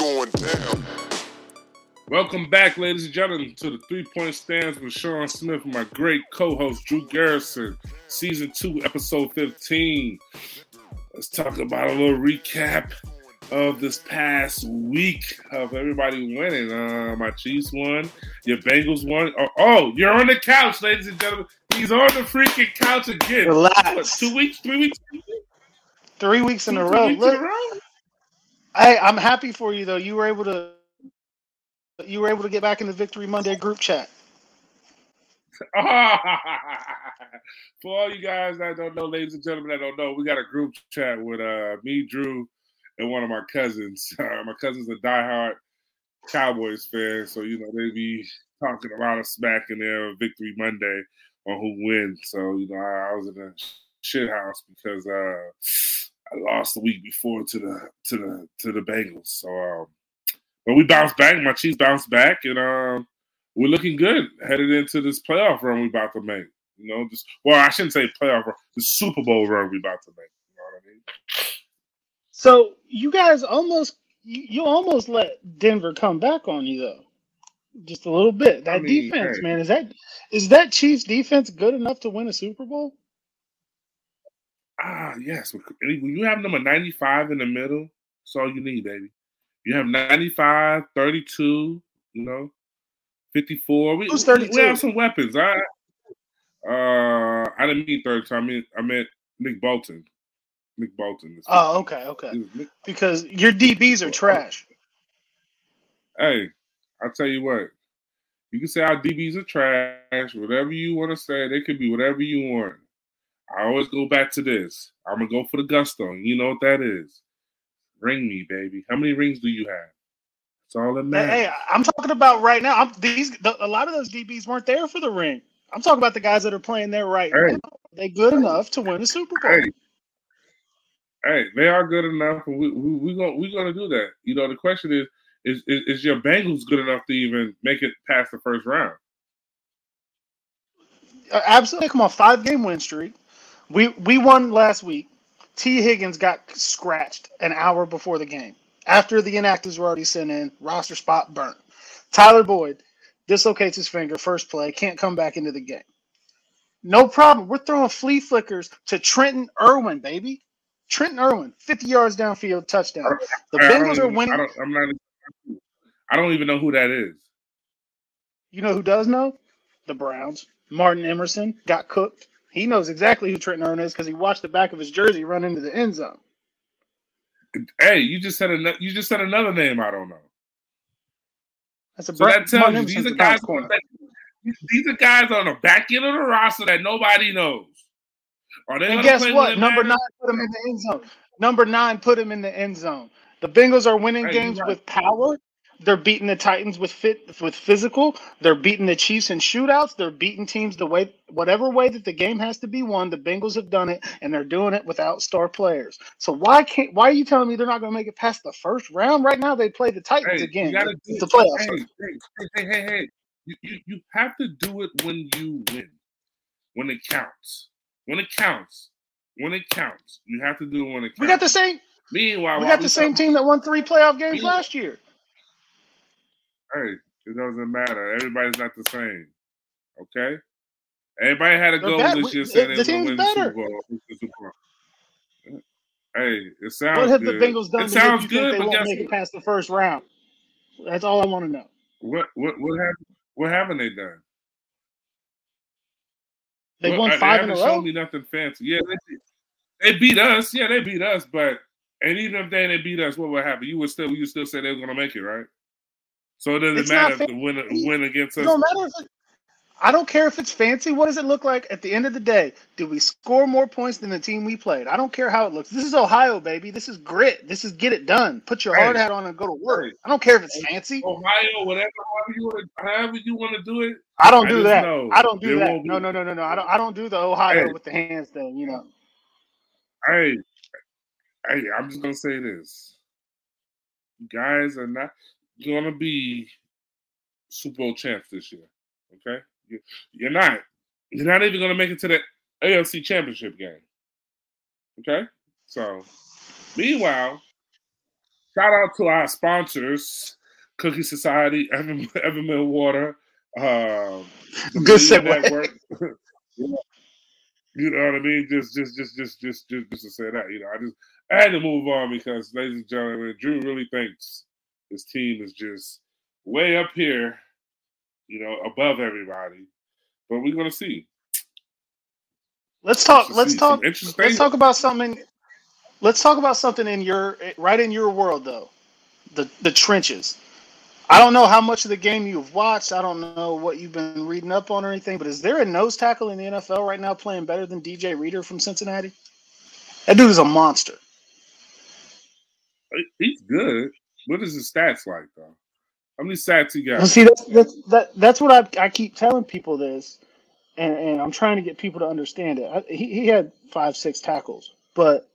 Going down. Welcome back, ladies and gentlemen, to the Three Point Stance with Sean Smith and my great co-host Drew Garrison, season two, episode fifteen. Let's talk about a little recap of this past week of everybody winning. Uh, my Chiefs won, your Bengals won. Oh, oh, you're on the couch, ladies and gentlemen. He's on the freaking couch again. Relax. What, two weeks, three weeks, Three weeks in a Two row. weeks in a row? Hey, I'm happy for you though. You were able to you were able to get back in the Victory Monday group chat. For all you guys that don't know, ladies and gentlemen that don't know, we got a group chat with uh, me, Drew, and one of my cousins. Uh, my cousin's a diehard Cowboys fan, so you know they be talking a lot of smack in there on Victory Monday on who wins. So you know I, I was in a shit house because uh, I lost the week before to the to the to the Bengals. So, um, but we bounced back. My Chiefs bounced back, and um, we're looking good headed into this playoff run we about to make. You know, just well, I shouldn't say playoff run, the Super Bowl run we about to make. You know what I mean? So you guys almost you, almost let Denver come back on you though. Just a little bit. That I mean, defense, hey. man, is that is that Chiefs defense good enough to win a Super Bowl? Ah, yes. When you have number 95 in the middle, that's all you need, baby. You have 95, 32, you know, 54. We, Who's we- 32? we have some weapons. I uh I didn't mean 32. I mean I meant Nick Bolton. Nick Bolton. is Oh, okay, okay. Because your DBs are trash. Hey, I'll tell you what. You can say our DBs are trash, whatever you want to say. They could be whatever you want. I always go back to this. I'm gonna go for the gusto. You know what that is? Ring me, baby. How many rings do you have? It's all that Hey, matters. hey, I'm talking about right now. I'm, these the, a lot of those DBs weren't there for the ring. I'm talking about the guys that are playing there right Hey. now. They good enough to win the Super Bowl. Hey, hey, they are good enough, and we we we gonna we gonna do that. You know, the question is, is is, is your Bengals good enough to even make it past the first round? Uh, Absolutely. Come on, five game win streak. We we won last week. Tee Higgins got scratched an hour before the game. After the inactives were already sent in, roster spot burnt. Tyler Boyd dislocates his finger, first play, can't come back into the game. No problem. We're throwing flea flickers to Trenton Irwin, baby. Trenton Irwin, 50 yards downfield, touchdown. The I- I don't Bengals are winning. I don't, I'm not. I don't even know who that is. You know who does know? The Browns. Martin Emerson got cooked. He knows exactly who Trenton Irwin is because he watched the back of his jersey run into the end zone. Hey, you just said another. You just said another name. I don't know. That's a So Bra- that tells you these are guys. corner. These are guys on the back end of the roster that nobody knows. Are they And guess what? Number nine put him in the end zone. Number nine put him in the end zone. The Bengals are winning Hey, games right. with power. They're beating the Titans with fit with physical. They're beating the Chiefs in shootouts. They're beating teams the way whatever way that the game has to be won. The Bengals have done it, and they're doing it without star players. So why can't why are you telling me they're not going to make it past the first round? Right now they play the Titans Hey, again. you It's do, the playoffs. hey, hey, hey, hey, hey. You, you, you have to do it when you win, when it counts. When it counts. When it counts. You have to do it when it counts. We got the same. Meanwhile, We got the same talking- team that won three playoff games last year. Hey, it doesn't matter. Everybody's not the same. Okay? Everybody had a goal bad. this year saying the they were going to win the better. Super Bowl. The Super Bowl. Hey, it sounds What have good. the Bengals done It sounds good, they but won't make it past the first round? That's all I want to know. What what what have what haven't they done? They Well, won uh, five in they a haven't row. me nothing fancy. Yeah, they, beat- they beat us. Yeah, they beat us. But and even if they didn't beat us, what would happen? You would still you still say they were going to make it, right? So it doesn't It's matter if the win win against us. don't matter if it, I don't care if it's fancy. What does it look like at the end of the day? Did we score more points than the team we played? I don't care how it looks. This is Ohio, baby. This is grit. This is get it done. Put your hard Right. hat on and go to work. Right. I don't care if it's fancy. Ohio, whatever, however you want to, however you want to do it. I don't do that. know I don't do there that. No, no, no, no, no. I don't. I don't do the Ohio Hey. with the hands thing. You know. Hey, hey, I'm just gonna say this: you guys are not gonna be Super Bowl champs this year. Okay, you, you're not. You're not even gonna make it to the AFC Championship game. Okay, so meanwhile, shout out to our sponsors: Cookie Society, Evan, Evermill Water, um, Good. Network. You know what I mean? Just, just, just, just, just, just, just to say that. You know, I just I had to move on because, ladies and gentlemen, Drew really thinks his team is just way up here, you know, above everybody. But we're gonna see. Let's talk. Let's Let's talk. Let's talk about something. Let's talk about something in your right in your world though, the the trenches. I don't know how much of the game you've watched. I don't know what you've been reading up on or anything. But is there a nose tackle in the NFL right now playing better than DJ Reader from Cincinnati? That dude is a monster. He's good. What is his stats like though? How many stats he Well, got? see, that's that's that, that's what I I keep telling people this, and, and I'm trying to get people to understand it. I, he he had five six tackles, but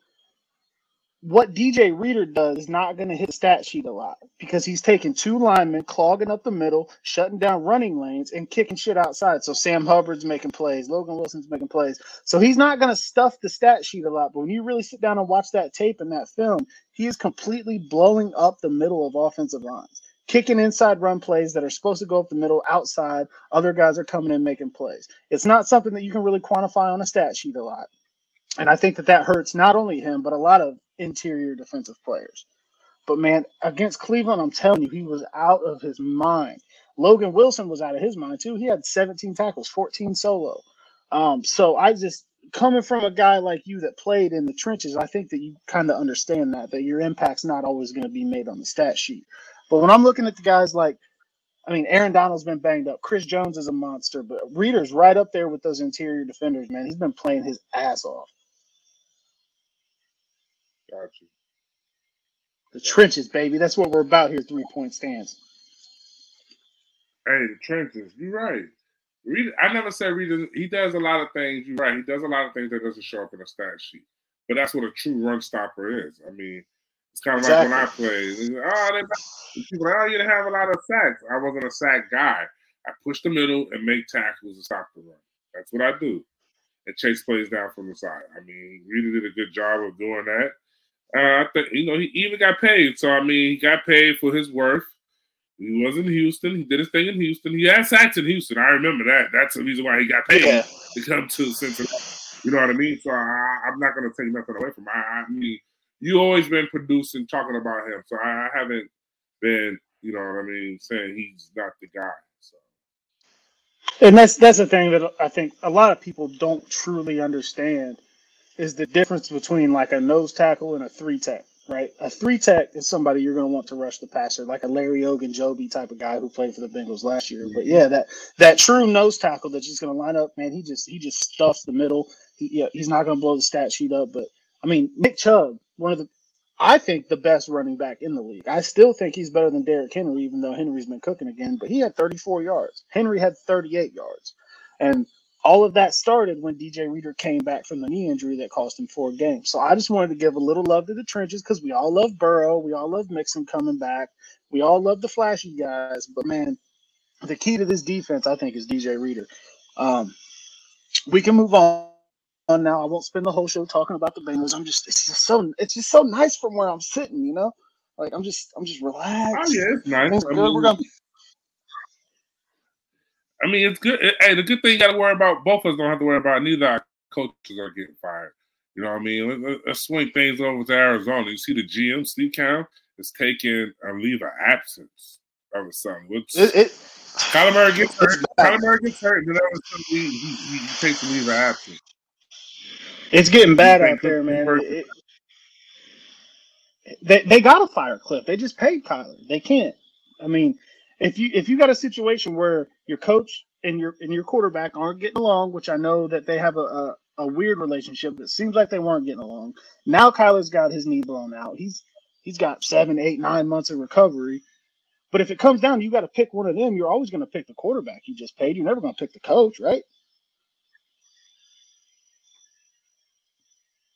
what DJ Reader does is not going to hit the stat sheet a lot because he's taking two linemen, clogging up the middle, shutting down running lanes, and kicking shit outside. So Sam Hubbard's making plays, Logan Wilson's making plays. So he's not going to stuff the stat sheet a lot. But when you really sit down and watch that tape and that film, he is completely blowing up the middle of offensive lines kicking inside run plays that are supposed to go up the middle outside. Other guys are coming in making plays. It's not something that you can really quantify on a stat sheet a lot. And I think that that hurts not only him, but a lot of interior defensive players. But man, against Cleveland, I'm telling you, he was out of his mind. Logan Wilson was out of his mind too. He had 17 tackles, 14 solo. Um, so I just coming from a guy like you that played in the trenches, I think that you kind of understand that that your impact's not always going to be made on the stat sheet. But when I'm looking at the guys like, I mean, Aaron Donald's been banged up. Chris Jones is a monster, but Reader's right up there with those interior defenders, man. He's been playing his ass off. Got you. The trenches, baby. That's what we're about here. Three point stance. Hey, the trenches. You're right. Reed, I never said Reed. He does a lot of things. You're right. He does a lot of things that doesn't show up in a stat sheet. But that's what a true run stopper is. I mean, it's kind of like when I played. Oh, they, people, oh, you didn't have a lot of sacks. I wasn't a sack guy. I push the middle and make tackles and stop the run. That's what I do. And chase plays down from the side. I mean, Reed did a good job of doing that. Uh, I think you know he even got paid. So I mean, he got paid for his worth. He was in Houston. He did his thing in Houston. He had sacks in Houston. I remember that. That's the reason why he got paid Yeah. to come to Cincinnati. You know what I mean? So I, I'm not going to take nothing away from him. I, I mean, you always been producing, talking about him. So I, I haven't been, you know what I mean, saying he's not the guy. So And that's that's the thing that I think a lot of people don't truly understand is the difference between like a nose tackle and a three tech, right? A three tech is somebody you're going to want to rush the passer, like a Larry Ogunjobi type of guy who played for the Bengals last year. But yeah, that that true nose tackle that's just going to line up, man. He just he just stuffs the middle. He, yeah, he's not going to blow the stat sheet up, but I mean Nick Chubb, one of the I think the best running back in the league. I still think he's better than Derrick Henry, even though Henry's been cooking again. But he had 34 yards. Henry had 38 yards, and all of that started when DJ Reader came back from the knee injury that cost him four games. So I just wanted to give a little love to the trenches because we all love Burrow, we all love Mixon coming back, we all love the flashy guys. But man, the key to this defense, I think, is DJ Reader. Um, we can move on on now. I won't spend the whole show talking about the Bengals. I'm just it's just so it's just so nice from where I'm sitting, you know. Like I'm just I'm just oh relaxed. yeah, it's nice. Things I mean, We're gonna I mean, it's good. Hey, the good thing you got to worry about, both of us don't have to worry about. Neither our coaches are getting fired. You know what I mean? Let, let, let's swing things over to Arizona. You see the GM, Steve Count, is taking a leave of absence of something. What's it, it Kyler Murray gets hurt. It's. Kyler Murray gets hurt, and then all of a sudden he, he, he, he takes a leave of absence. It's getting bad out there, man. Booth- It- they they got to fire Cliff. They just paid Kyler. They can't. I mean, if you if you got a situation where your coach and your and your quarterback aren't getting along, which I know that they have a, a, a weird relationship. It seems like they weren't getting along. Now Kyler's got his knee blown out. He's he's got seven, eight, nine months of recovery. But if it comes down, you got to pick one of them. You're always going to pick the quarterback you just paid. You're never going to pick the coach, right?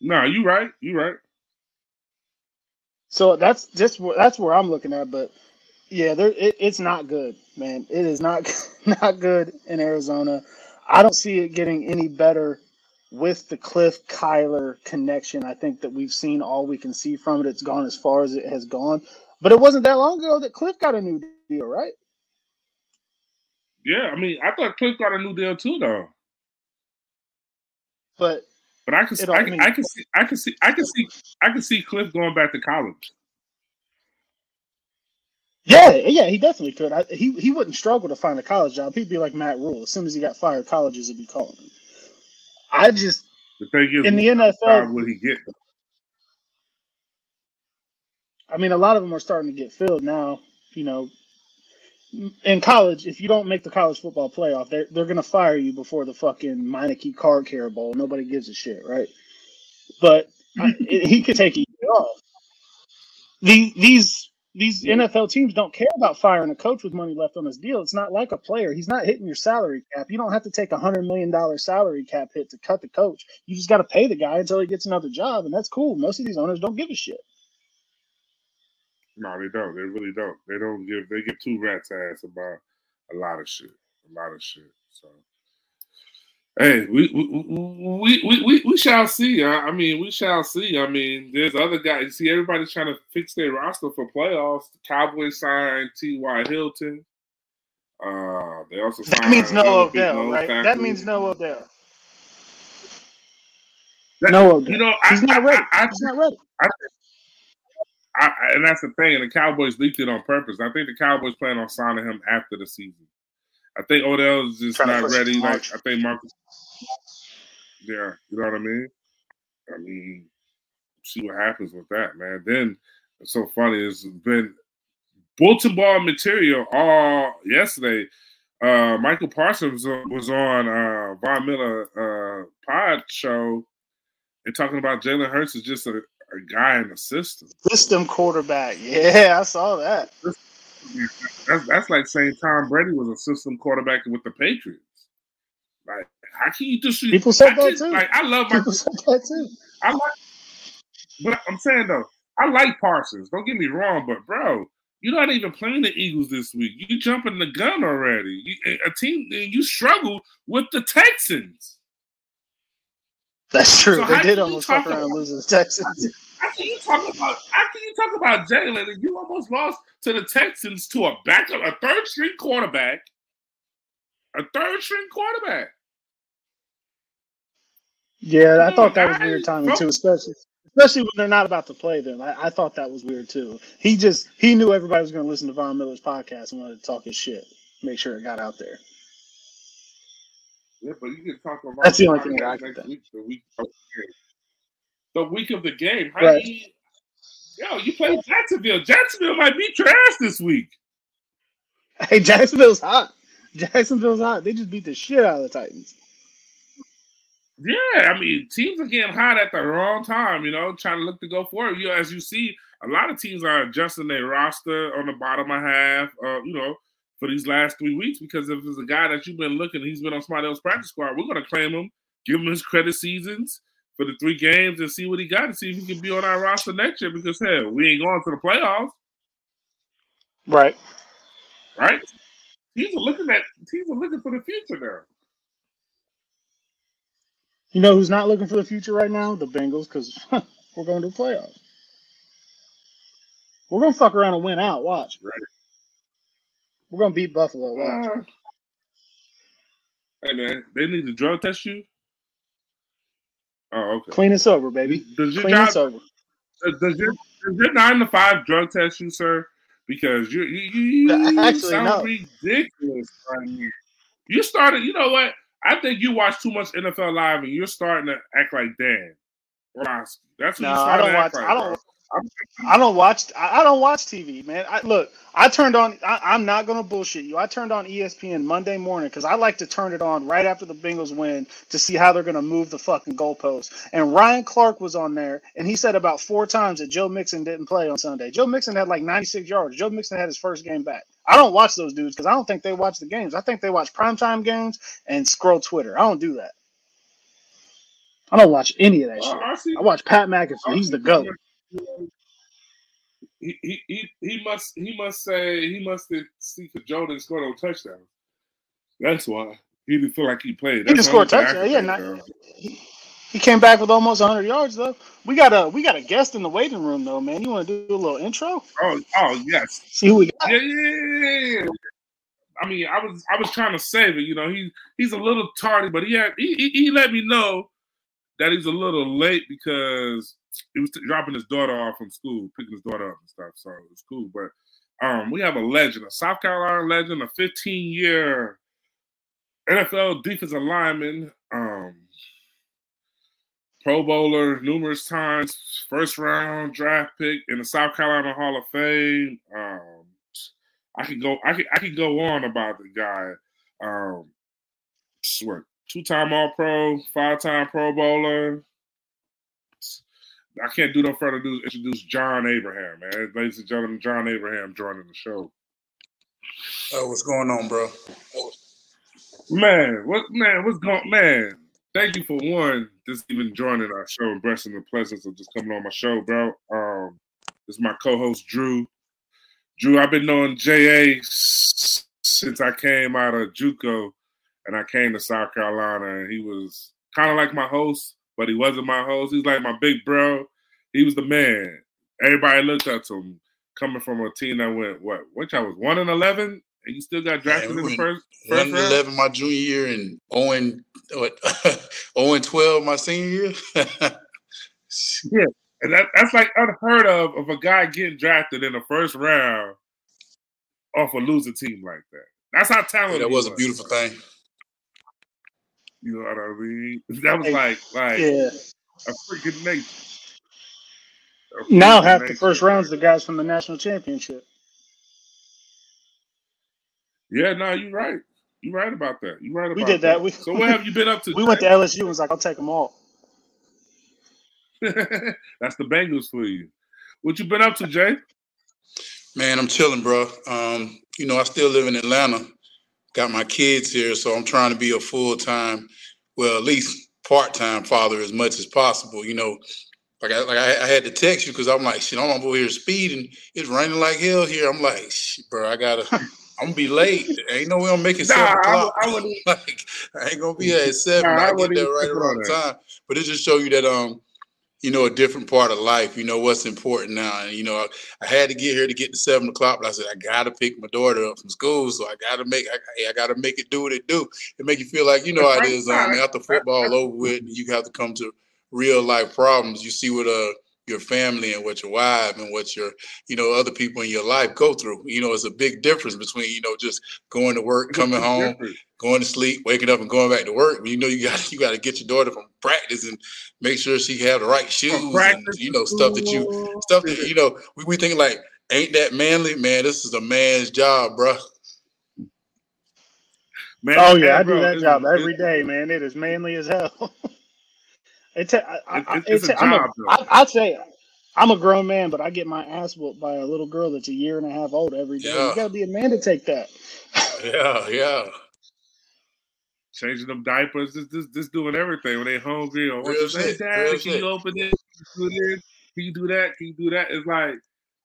No, you right. You right. So that's just that's where I'm looking at. But yeah, there it, it's not good, man. It is not not good in Arizona. I don't see it getting any better with the Cliff Kyler connection. I think that we've seen all we can see from it. It's gone as far as it has gone. But it wasn't that long ago that Cliff got a new deal, right? Yeah, I mean, I thought Cliff got a new deal too, though. But But I can, I, all can, I can see, I can see, I can see, I can see Cliff going back to college. Yeah, yeah, he definitely could. I, he he wouldn't struggle to find a college job. He'd be like Matt Rhule. As soon as he got fired, colleges would be calling him. I just The thing is, in the NFL, will he get? I mean, a lot of them are starting to get filled now. You know, in college, if you don't make the college football playoff, they're they're gonna fire you before the fucking Meineke Car Care Bowl. Nobody gives a shit, right? But I, he could take a year off. The, these these NFL teams don't care about firing a coach with money left on his deal. It's not like a player. He's not hitting your salary cap. You don't have to take a hundred million dollar salary cap hit to cut the coach. You just got to pay the guy until he gets another job, and that's cool. Most of these owners don't give a shit. No, they don't. They really don't. They don't give. They give two rats ass about a lot of shit. A lot of shit. So, hey, we we we we, we, we shall see. I, I mean, we shall see. I mean, there's other guys. You see, everybody's trying to fix their roster for playoffs. The Cowboys signed T.Y. Hilton. Uh, they also That means no another big Odell, nose right? That means no Odell. That- No Odell. You know, He's I, not I- ready. I, I, He's not ready. I, I- and that's the thing. The Cowboys leaked it on purpose. I think the Cowboys plan on signing him after the season. I think Odell is just Trying not ready. Like I think Marcus. Yeah, you know what I mean. I mean, see what happens with that, man. Then it's so funny. It's been bulletin ball material all yesterday. Uh, Micah Parsons was on uh, Von Miller uh, pod show and talking about Jalen Hurts is just a, a guy in the system. System quarterback. Yeah, I saw that. That's that's like saying Tom Brady was a system quarterback with the Patriots. Like, how can you just People said I that just- too. Like, I love my, People said that too. I like, but I'm saying though, I like Parsons. Don't get me wrong, but bro, you're not even playing the Eagles this week. You jumping the gun already. You, a team you struggle with the Texans. That's true. So they did almost talk fuck around and about- lose to the Texans. How can you talk about how can you talk about Jalen and you almost lost to the Texans to a backup, a third string quarterback, a third string quarterback. Yeah, I thought that mm, was weird timing too, especially especially when they're not about to play them. I, I thought that was weird too. He just he knew everybody was going to listen to Von Miller's podcast and wanted to talk his shit, make sure it got out there. Yeah, but you can talk about That's the only thing I can think. week, the week of the week of the game. How Right. you, yo, you play Jacksonville. Jacksonville might beat your ass this week. Hey, Jacksonville's hot. Jacksonville's hot. They just beat the shit out of the Titans. Yeah, I mean, teams are getting hot at the wrong time, you know, trying to look to go forward. You know, as you see, a lot of teams are adjusting their roster on the bottom of half, uh, you know, for these last three weeks because if there's a guy that you've been looking, he's been on somebody else's practice squad, we're going to claim him, give him his credit seasons for the three games and see what he got and see if he can be on our roster next year because, hell, we ain't going to the playoffs, Right. right? Teams are looking at teams are looking for the future now. You know who's not looking for the future right now? The Bengals, because we're going to the playoffs. We're going to fuck around and win out. Watch. Right. We're going to beat Buffalo. Watch. Uh, hey man, they need to drug test you. Oh, okay. Clean and sober, baby. Does your Clean and job sober. does your does your nine to five drug test you, sir? Because you you, you, you Actually, sound no. ridiculous right now. You started. You know what? I think you watch too much NFL Live, and you're starting to act like Dan. That's what No, you I don't to watch. like. I don't. bro. I don't watch. I I don't watch TV, man. I look. I turned on. I, I'm not gonna bullshit you. I turned on ESPN Monday morning because I like to turn it on right after the Bengals win to see how they're gonna move the fucking goalposts. And Ryan Clark was on there, and he said about four times that Joe Mixon didn't play on Sunday. Joe Mixon had like 96 yards. Joe Mixon had his first game back. I don't watch those dudes because I don't think they watch the games. I think they watch primetime games and scroll Twitter. I don't do that. I don't watch any of that shit. I see. I watch Pat McAfee. He's the goat. He, he, he, he must he must say he must see for Joe didn't score no touchdown. That's why he didn't feel like he played. He That's just only scored a touchdown. Yeah, not, he, he came back with almost 100 yards though. We got a we got a guest in the waiting room though, man. You want to do a little intro? Oh, oh yes. See who we got? Yeah, yeah, yeah, yeah, yeah. I mean, I was I was trying to save it. You know, he he's a little tardy, but he had he, he, he let me know that he's a little late because he was dropping his daughter off from school, picking his daughter up and stuff. So it was cool. But um, we have a legend, a South Carolina legend, a 15 year NFL defensive lineman, um, Pro Bowler numerous times, first round draft pick in the South Carolina Hall of Fame. Um, I could go, I could, I could go on about the guy. Um, two time All Pro, five time Pro Bowler. I can't do no further ado introduce John Abraham, man. Ladies and gentlemen, John Abraham joining the show. Oh, what's going on, bro? Man, what man, what's going man? Thank you for one, just even joining our show and blessing the pleasures of just coming on my show, bro. Um, this is my co-host Drew. Drew, I've been knowing JA since I came out of JUCO and I came to South Carolina, and he was kind of like my host, but he wasn't my host. He's like my big bro. He was the man. Everybody looked up to him. Coming from a team that went what? Which I was one and eleven, and you still got drafted we in the first One first and round. eleven my junior year and zero and what? Oh and twelve my senior year. Yeah, and that, that's like unheard of of a guy getting drafted in the first round off a losing team like that. That's how Yeah, talented. that he was a beautiful thing. You know what I mean? That was Hey, like like Yeah. a freaking nature. A Now freaking half the first rounds the guys from the national championship. Yeah, no, you're right. You're right about that. You're right about We did that. We- so what have you been up to? We went to LSU and was like, I'll take them all. That's the Bengals for you. What you been up to, Jay? Man, I'm chilling, bro. Um, you know, I still live in Atlanta. Got my kids here, so I'm trying to be a full time, well, at least part time father as much as possible. You know, like I like I, I had to text you because I'm like, shit, I'm over here speeding. It's raining like hell here. I'm like, shit, bro, I gotta. I'm gonna be late. Ain't no way I'm making Nah, seven I o'clock. I wouldn't- like, I ain't gonna be at seven. Nah, I I get there right around time. But it just show you that um, you know, a different part of life. You know what's important now, and you know, I, I had to get here to get to seven o'clock. But I said I gotta pick my daughter up from school, so I gotta make I, I gotta make it do what it do. It make you feel like you know how it is. Um, after football over with, you have to come to real life problems. You see what uh your family and what your wife and what your you know other people in your life go through. You know, it's a big difference between you know just going to work, coming home, going to sleep, waking up, and going back to work. You know, you got you got to get your daughter from practice and make sure she have the right shoes and you know stuff that you stuff that you know. We, we think like, ain't that manly? Man, this is a man's job, bro. Man, Oh yeah, I bro, do that it's- job every day, man. It is manly as hell. it's a, I, I, It's- it's it's a a, I'm a, job, though. I, I'd say I'm a grown man, but I get my ass whooped by a little girl that's a year and a half old every day. Yeah. You gotta be a man to take that. Yeah, yeah. changing them diapers, just, just, just doing everything when they hungry or Real hey, shit, Dad, real can shit. you open it? Can you do this? Can you do that? Can you do that? It's like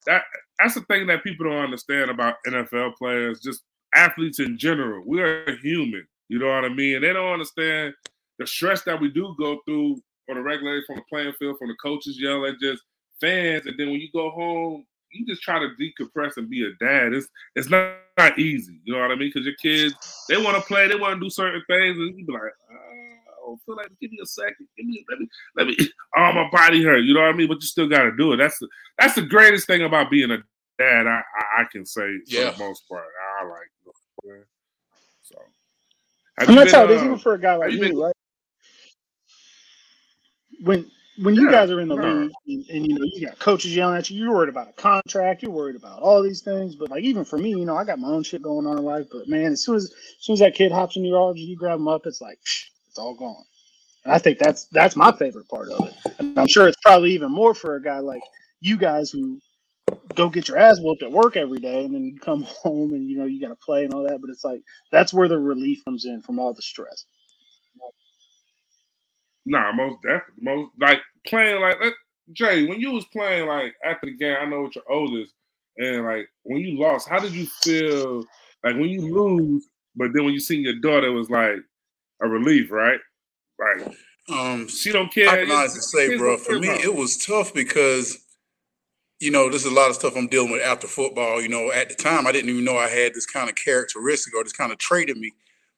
that. That's the thing that people don't understand about NFL players, just athletes in general. We are human. You know what I mean? And they don't understand the stress that we do go through on the regular from the playing field, from the coaches yelling, just fans, and then when you go home, you just try to decompress and be a dad. It's it's not, not easy. You know what I mean? Because your kids they want to play, they want to do certain things, and you be like, oh, I feel like give me a second, give me let me let me. Oh, my body hurt. You know what I mean? But you still got to do it. That's the that's the greatest thing about being a dad. I I, I can say for Yeah. the most part. I like. you know, So. Have And you that's been, how it is uh, even for a guy like you me, been- right? When when you Yeah, guys are in the no. league and, and you know you got coaches yelling at you, you're worried about a contract, you're worried about all these things. But like even for me, you know, I got my own shit going on in life. But man, as soon as as soon as that kid hops in your arms and you grab him up, it's like psh, it's all gone. And I think that's that's my favorite part of it. And I'm sure it's probably even more for a guy like you guys who go get your ass whooped at work every day and then you come home and you know you got to play and all that. But it's like that's where the relief comes in from all the stress. Nah, most definitely. Most like playing like Jay, when you was playing like after the game, I know what your oldest, and like when you lost, how did you feel? Like when you lose, but then when you seen your daughter, it was like a relief, right? Like Um, she don't care. I honestly say, bro, for me, it was tough because, you know, there's a lot of stuff I'm dealing with after football. You know, at the time, I didn't even know I had this kind of characteristic or this kind of trait in me.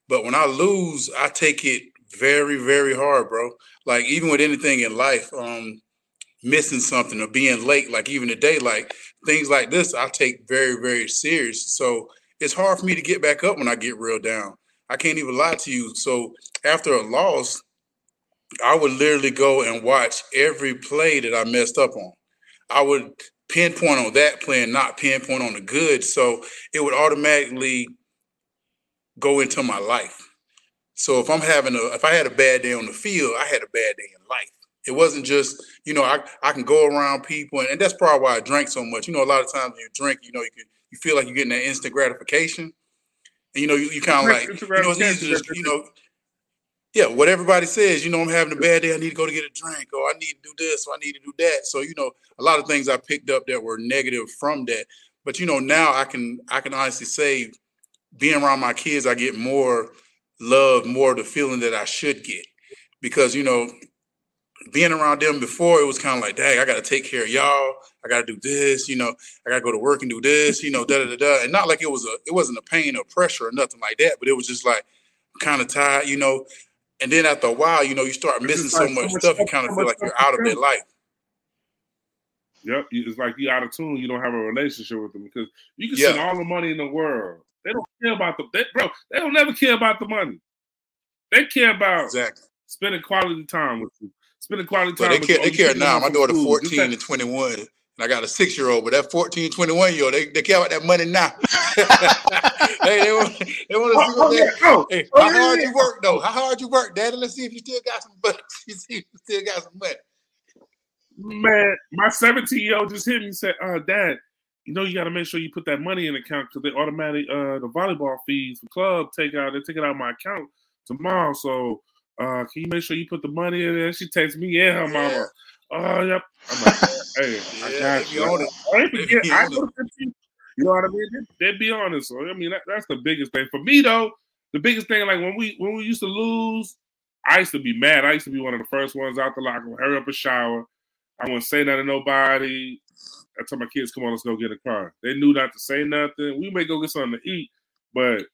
But when I lose, I take it very, very hard, bro. Like even with anything in life, um, missing something or being late, like even today, like things like this, I take very, very serious. So it's hard for me to get back up when I get real down. I can't even lie to you. So after a loss, I would literally go and watch every play that I messed up on. I would pinpoint on that play and not pinpoint on the good. So it would automatically go into my life. So if I'm having a if I had a bad day on the field, I had a bad day in life. It wasn't just, you know, I, I can go around people and, and that's probably why I drank so much. You know, a lot of times when you drink, you know, you can you feel like you're getting that instant gratification. And you know, you, you kind of like, you know, it's easy to just, you know, yeah, what everybody says, you know, I'm having a bad day, I need to go to get a drink, or I need to do this, or I need to do that. So, you know, a lot of things I picked up that were negative from that. But you know, now I can I can honestly say being around my kids, I get more love, more of the feeling that I should get. Because, you know, being around them before, it was kind of like, dang, I got to take care of y'all. I got to do this, you know, I got to go to work and do this, you know, da da da da. And not like it was a, it wasn't a pain or pressure or nothing like that, but it was just like kind of tired, you know. And then after a while, you know, you start missing just so like so much much stuff, you kind of so feel like you're out of do. their life. Yep, it's like you out of tune. You don't have a relationship with them because you can Yeah. spend all the money in the world. They don't care about the they, bro. They don't never care about the money. They care about Exactly. spending quality time with you, spending quality time. But they with care, you. they Oh, care now. My daughter 14 This, and 21, and I got a six year old, but that 14, 21 year old, they, they care about that money now. they, they, want, they want to see Oh, what oh, they, yeah. Oh, Hey, oh, how yeah, hard you work though? How hard you work, Daddy? Let's see if you still got some money. See if you still got some money. Man, my 17 year old just hit me and said, uh, Dad, you know, you got to make sure you put that money in the account because they automatic, uh, the volleyball fees for club take out, they take it out of my account tomorrow. So, uh, can you make sure you put the money in there? She texts me and her mama. Oh, yep. I'm like, hey, I Yeah, got you. I forget. I on know it. 15. You know what I mean? They, they be honest. So I mean, that, that's the biggest thing for me, though. The biggest thing, like when we when we used to lose, I used to be mad. I used to be one of the first ones out the locker room. Hurry up and shower. I wouldn't say nothing to nobody. I tell my kids, "Come on, let's go get a car." They knew not to say nothing. We may go get something to eat, but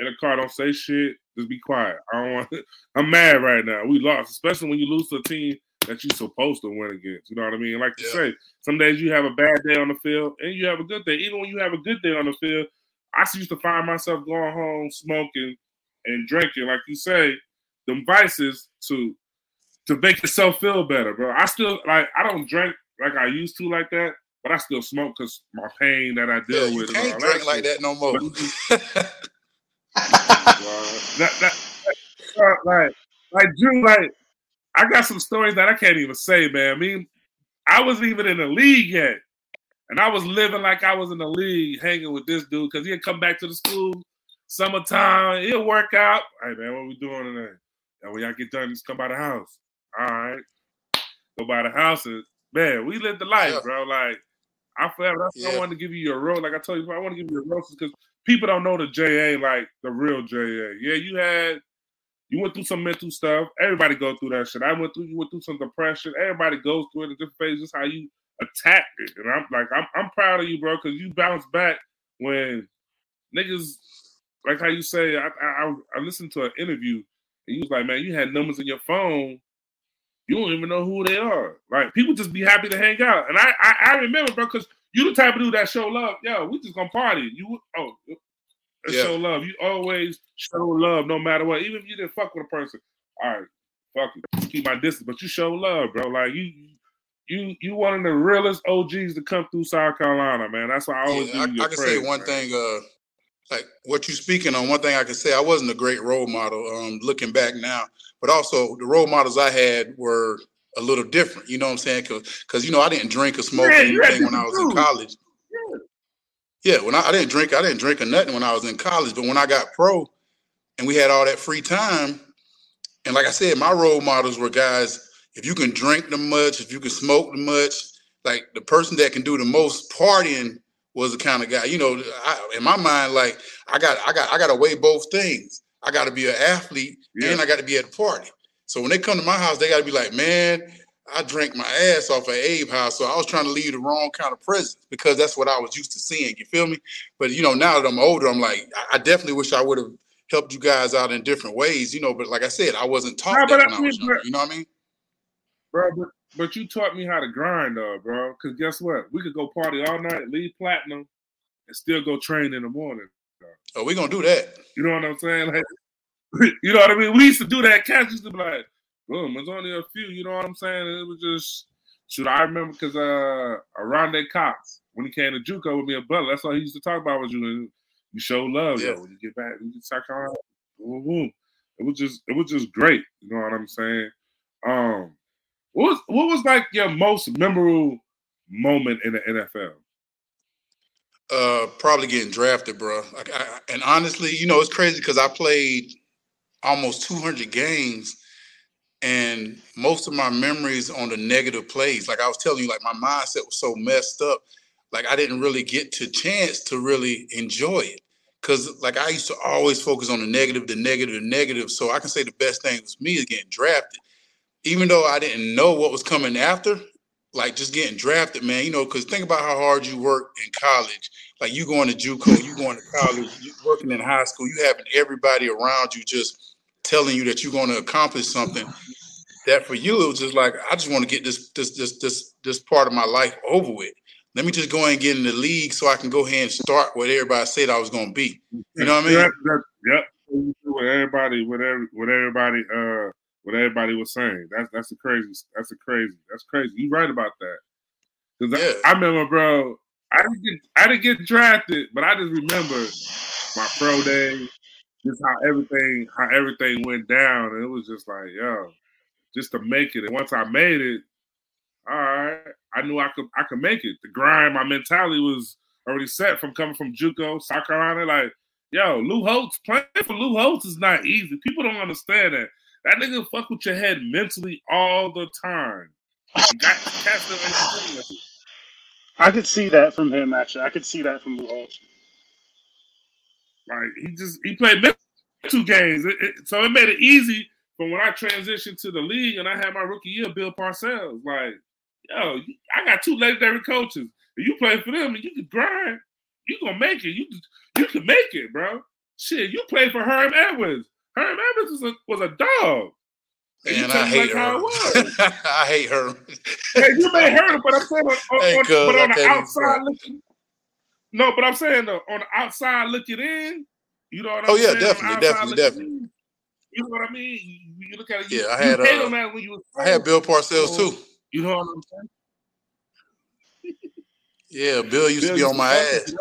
in a car, don't say shit. Just be quiet. I don't want. I'm mad right now. We lost, especially when you lose to a team that you're supposed to win against. You know what I mean? Like you Yeah. say, some days you have a bad day on the field and you have a good day. Even when you have a good day on the field, I used to find myself going home smoking and drinking, like you say, them vices to to make yourself feel better, bro. I still like I don't drink like I used to like that, but I still smoke because my pain that I deal you with. and can't drink like that no more. that, that, that- like, like Drew, like I got some stories that I can't even say, man. I mean, I wasn't even in the league yet, and I was living like I was in the league, hanging with this dude because he'd come back to the school summertime. He'll work out. Hey man, what we doing today? And when y'all get done, just come by the house. All right, go by the house, and man, we lived the life, Yeah. bro. Like I forever. That's why I Yeah. wanted to give you your rose. Like I told you, I want to give you your roses because people don't know the JA like the real JA. Yeah, you had you went through some mental stuff. Everybody go through that shit. I went through you went through some depression. Everybody goes through it in different phases. How you attacked it, and I'm like I'm I'm proud of you, bro, because you bounced back when niggas like how you say. I I, I listened to an interview and you was like, man, you had numbers in your phone. You don't even know who they are. Like people just be happy to hang out, and I I, I remember, bro, because you the type of dude that show love. Yo, we just gonna party. You oh. Yeah. Show love. You always show love, no matter what. Even if you didn't fuck with a person. All right, fuck it, keep my distance. But you show love, bro. Like you, you, you one of the realest OGs to come through South Carolina, man. That's why I always. Yeah, I, I, can praise, say one man. thing. Uh, like what you're speaking on. One thing I can say, I wasn't a great role model. Um, looking back now, but also the role models I had were a little different. You know what I'm saying? Because you know I didn't drink or smoke or anything when I was in college. Yeah, when I, I, didn't drink, I didn't drink or nothing when I was in college. But when I got pro, and we had all that free time, and like I said, my role models were guys. If you can drink the much, if you can smoke the much, like the person that can do the most partying was the kind of guy. You know, I, in my mind, like I got, I got, I got to weigh both things. I got to be an athlete yeah. and I got to be at the party. So when they come to my house, they got to be like, man, I drank my ass off at Abe house. So I was trying to leave the wrong kind of present because that's what I was used to seeing. You feel me? But you know, now that I'm older, I'm like, I definitely wish I would have helped you guys out in different ways. You know, but like I said, I wasn't taught nah, that when I, I was young. You know what I mean? Bro, but, but you taught me how to grind, though, bro. Because guess what? We could go party all night, leave platinum, and still go train in the morning. Oh, we gonna do that. You know what I'm saying? Like, you know what I mean? We used to do that. Cats used to be like, boom, there's only a few. You know what I'm saying? it was just, shoot, I remember because uh, Aronde Cox, when he came to JUCO with me a Butler, that's all he used to talk about was you. And you show love, yeah. yo. When you get back, you get back on. Boom, boom. It was just, it was just great. You know what I'm saying? Um, what was what was like your most memorable moment in the NFL? Uh, probably getting drafted, bro. Like, I, and honestly, you know, it's crazy because I played almost 200 games, and most of my memories on the negative plays. Like I was telling you, like my mindset was so messed up. Like I didn't really get to chance to really enjoy it. Cause like I used to always focus on the negative, the negative, the negative. So I can say the best thing was me is getting drafted. Even though I didn't know what was coming after, like just getting drafted, man. You know, because think about how hard you work in college. Like you going to JUCO, you going to college, you working in high school, you having everybody around you just telling you that you're going to accomplish something. That for you, it was just like I just want to get this this this this this part of my life over with. Let me just go and get in the league so I can go ahead and start what everybody said I was going to be. You know what I mean? Yep. yep. What everybody, what every, what everybody, uh, what everybody was saying. That's that's a crazy. That's a crazy. That's crazy. You right about that. Cause yeah. I, I, remember, bro. I didn't get I didn't get drafted, but I just remember my pro day, just how everything how everything went down, and it was just like, yo, just to make it. And once I made it, all right, I knew I could I could make it. The grind, my mentality was already set from coming from JUCO, South Carolina. Like, yo, Lou Holtz playing for Lou Holtz is not easy. People don't understand that. That nigga fuck with your head mentally all the time. I could see that from him. Actually, I could see that from Lou. Like he just he played two games, it, it, so it made it easy. But when I transitioned to the league and I had my rookie year, Bill Parcells, like, yo, I got two legendary coaches. If you play for them and you can grind, you gonna make it. You you can make it, bro. Shit, you play for Herm Edwards. Herm Edwards was a was a dog. And I hate like her. I hate her. hey, you may hurt her, but I'm saying on, hey, on, but on the outside looking. No, but I'm saying though, on the outside looking in, you know what I'm oh, saying? Oh yeah, definitely, definitely, definitely. In, you know what I mean? You, you look at it. You, yeah, I had. Uh, when you I had Bill Parcells so, too. You know what I'm saying? yeah, Bill used Bill to be on my ass.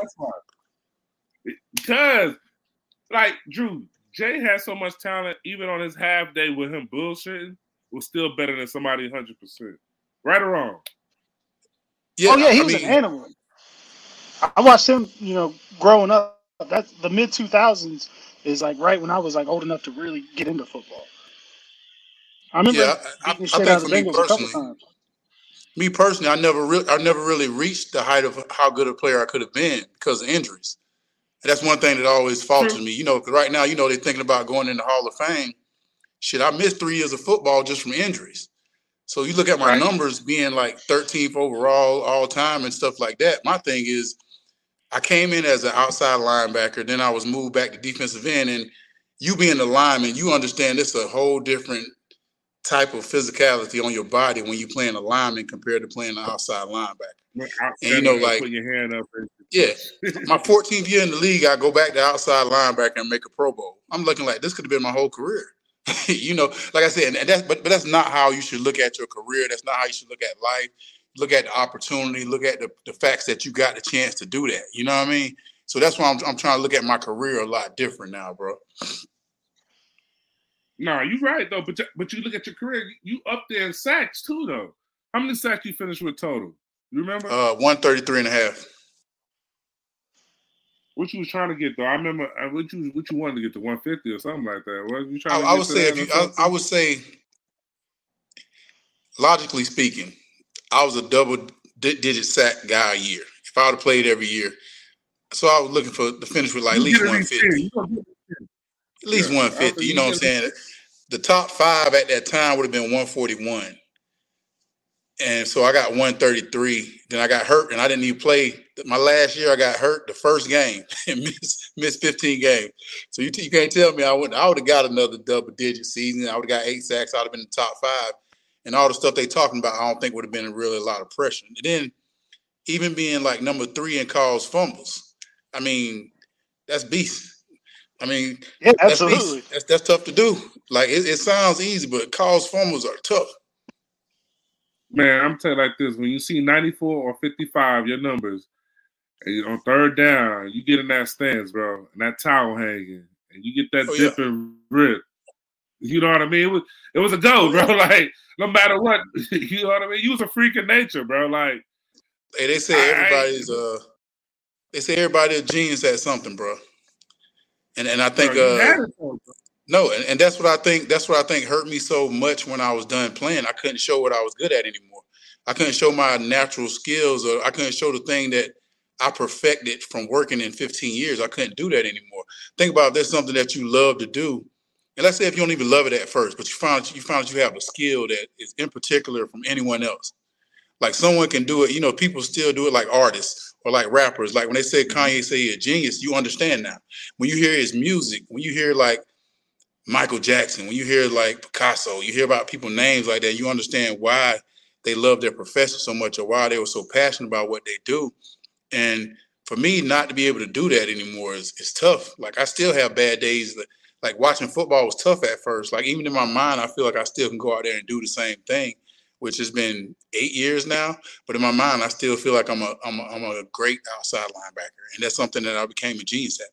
Because, like Drew, Jay has so much talent, even on his half day with him bullshitting, was still better than somebody 100%. Right or wrong? Yeah, oh, yeah, he I was mean, an animal. I watched him, you know, growing up. That's the mid 2000s is like right when I was like old enough to really get into football. I remember yeah, I, I, I think for me personally, me personally, I never really, I never really reached the height of how good a player I could have been because of injuries. That's one thing that always falters hmm. me. You know, because right now, you know, they're thinking about going in the Hall of Fame. Shit, I missed three years of football just from injuries. So you look at my right. numbers being like 13th overall all time and stuff like that. My thing is, I came in as an outside linebacker, then I was moved back to defensive end, and you being a lineman, you understand it's a whole different type of physicality on your body when you're playing a lineman compared to playing an outside linebacker. And you know, like put your hand up. Yeah, my 14th year in the league, I go back to outside linebacker and make a Pro Bowl. I'm looking like this could have been my whole career. you know, like I said, and that's but but that's not how you should look at your career. That's not how you should look at life. Look at the opportunity. Look at the, the facts that you got the chance to do that. You know what I mean? So that's why I'm I'm trying to look at my career a lot different now, bro. No, you're right though. But but you look at your career, you up there in sacks too, though. How many sacks you finished with total? You remember? Uh, 133 and a half. What you was trying to get though? I remember uh, what you what you wanted to get to 150 or something like that. What you trying? I, I would say if you, I, I, would say, logically speaking, I was a double digit sack guy a year. If I would have played every year, so I was looking for the finish with like at least 150. At least yeah, 150. You know what I'm saying? The top five at that time would have been 141 and so I got 133. Then I got hurt, and I didn't even play. My last year, I got hurt the first game and missed missed 15 games. So you, you can't tell me I would I would have got another double digit season. I would have got eight sacks. I'd have been the top five, and all the stuff they talking about, I don't think would have been really a lot of pressure. And then even being like number three in calls fumbles, I mean, that's beast. I mean, yeah, absolutely. That's, that's, that's tough to do. Like it, it sounds easy, but calls fumbles are tough. Man, I'm telling you like this: when you see 94 or 55, your numbers, and on third down, you get in that stance, bro, and that towel hanging, and you get that oh, dip yeah. and rip. You know what I mean? It was it was a go, bro. Like no matter what, you know what I mean. You was a freak of nature, bro. Like hey, they say everybody's uh, they say everybody a genius at something, bro. And and I think uh, no, and, and that's what I think. That's what I think hurt me so much when I was done playing. I couldn't show what I was good at anymore. I couldn't show my natural skills, or I couldn't show the thing that I perfected from working in 15 years. I couldn't do that anymore. Think about if there's something that you love to do, and let's say if you don't even love it at first, but you found you found you have a skill that is in particular from anyone else. Like someone can do it. You know, people still do it like artists or like rappers. Like when they say Kanye say he's a genius, you understand now. When you hear his music, when you hear like Michael Jackson, when you hear like Picasso, you hear about people names like that, you understand why they love their profession so much or why they were so passionate about what they do. And for me, not to be able to do that anymore is, is tough. Like I still have bad days. Like watching football was tough at first. Like even in my mind, I feel like I still can go out there and do the same thing, which has been eight years now. But in my mind, I still feel like I'm a I'm a, I'm a great outside linebacker, and that's something that I became a genius at.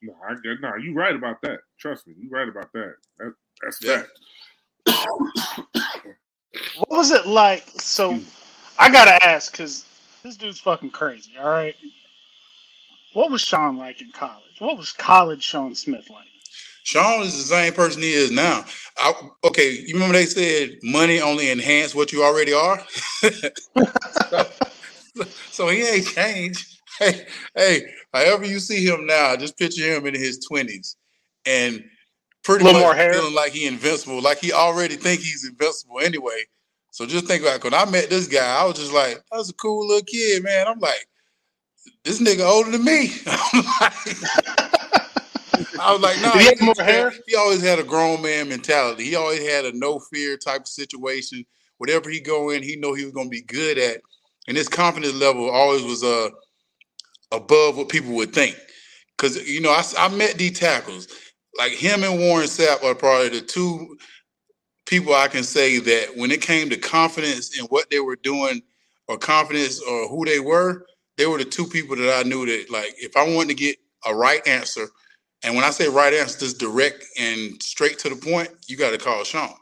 No, I get no. you're right about that. Trust me, you're right about that. that that's yeah. fact. what was it like? So, I gotta ask because this dude's fucking crazy. All right. What was Sean like in college? What was college Sean Smith like? Sean is the same person he is now. I, okay, you remember they said money only enhance what you already are. so, so he ain't changed. Hey, hey, however you see him now, just picture him in his twenties and pretty much more hair. feeling like he invincible, like he already think he's invincible anyway. So just think about it. when I met this guy, I was just like, that was a cool little kid, man. I'm like, this nigga older than me. I was like, no, nah, he, more hair? he always had a grown man mentality. He always had a no fear type of situation. Whatever he go in, he know he was gonna be good at. And his confidence level always was uh above what people would think. Because you know, I, I met D tackles like him and Warren Sapp are probably the two people I can say that when it came to confidence in what they were doing or confidence or who they were, they were the two people that I knew that like if I wanted to get a right answer, and when I say right answer, just direct and straight to the point, you got to call Sean.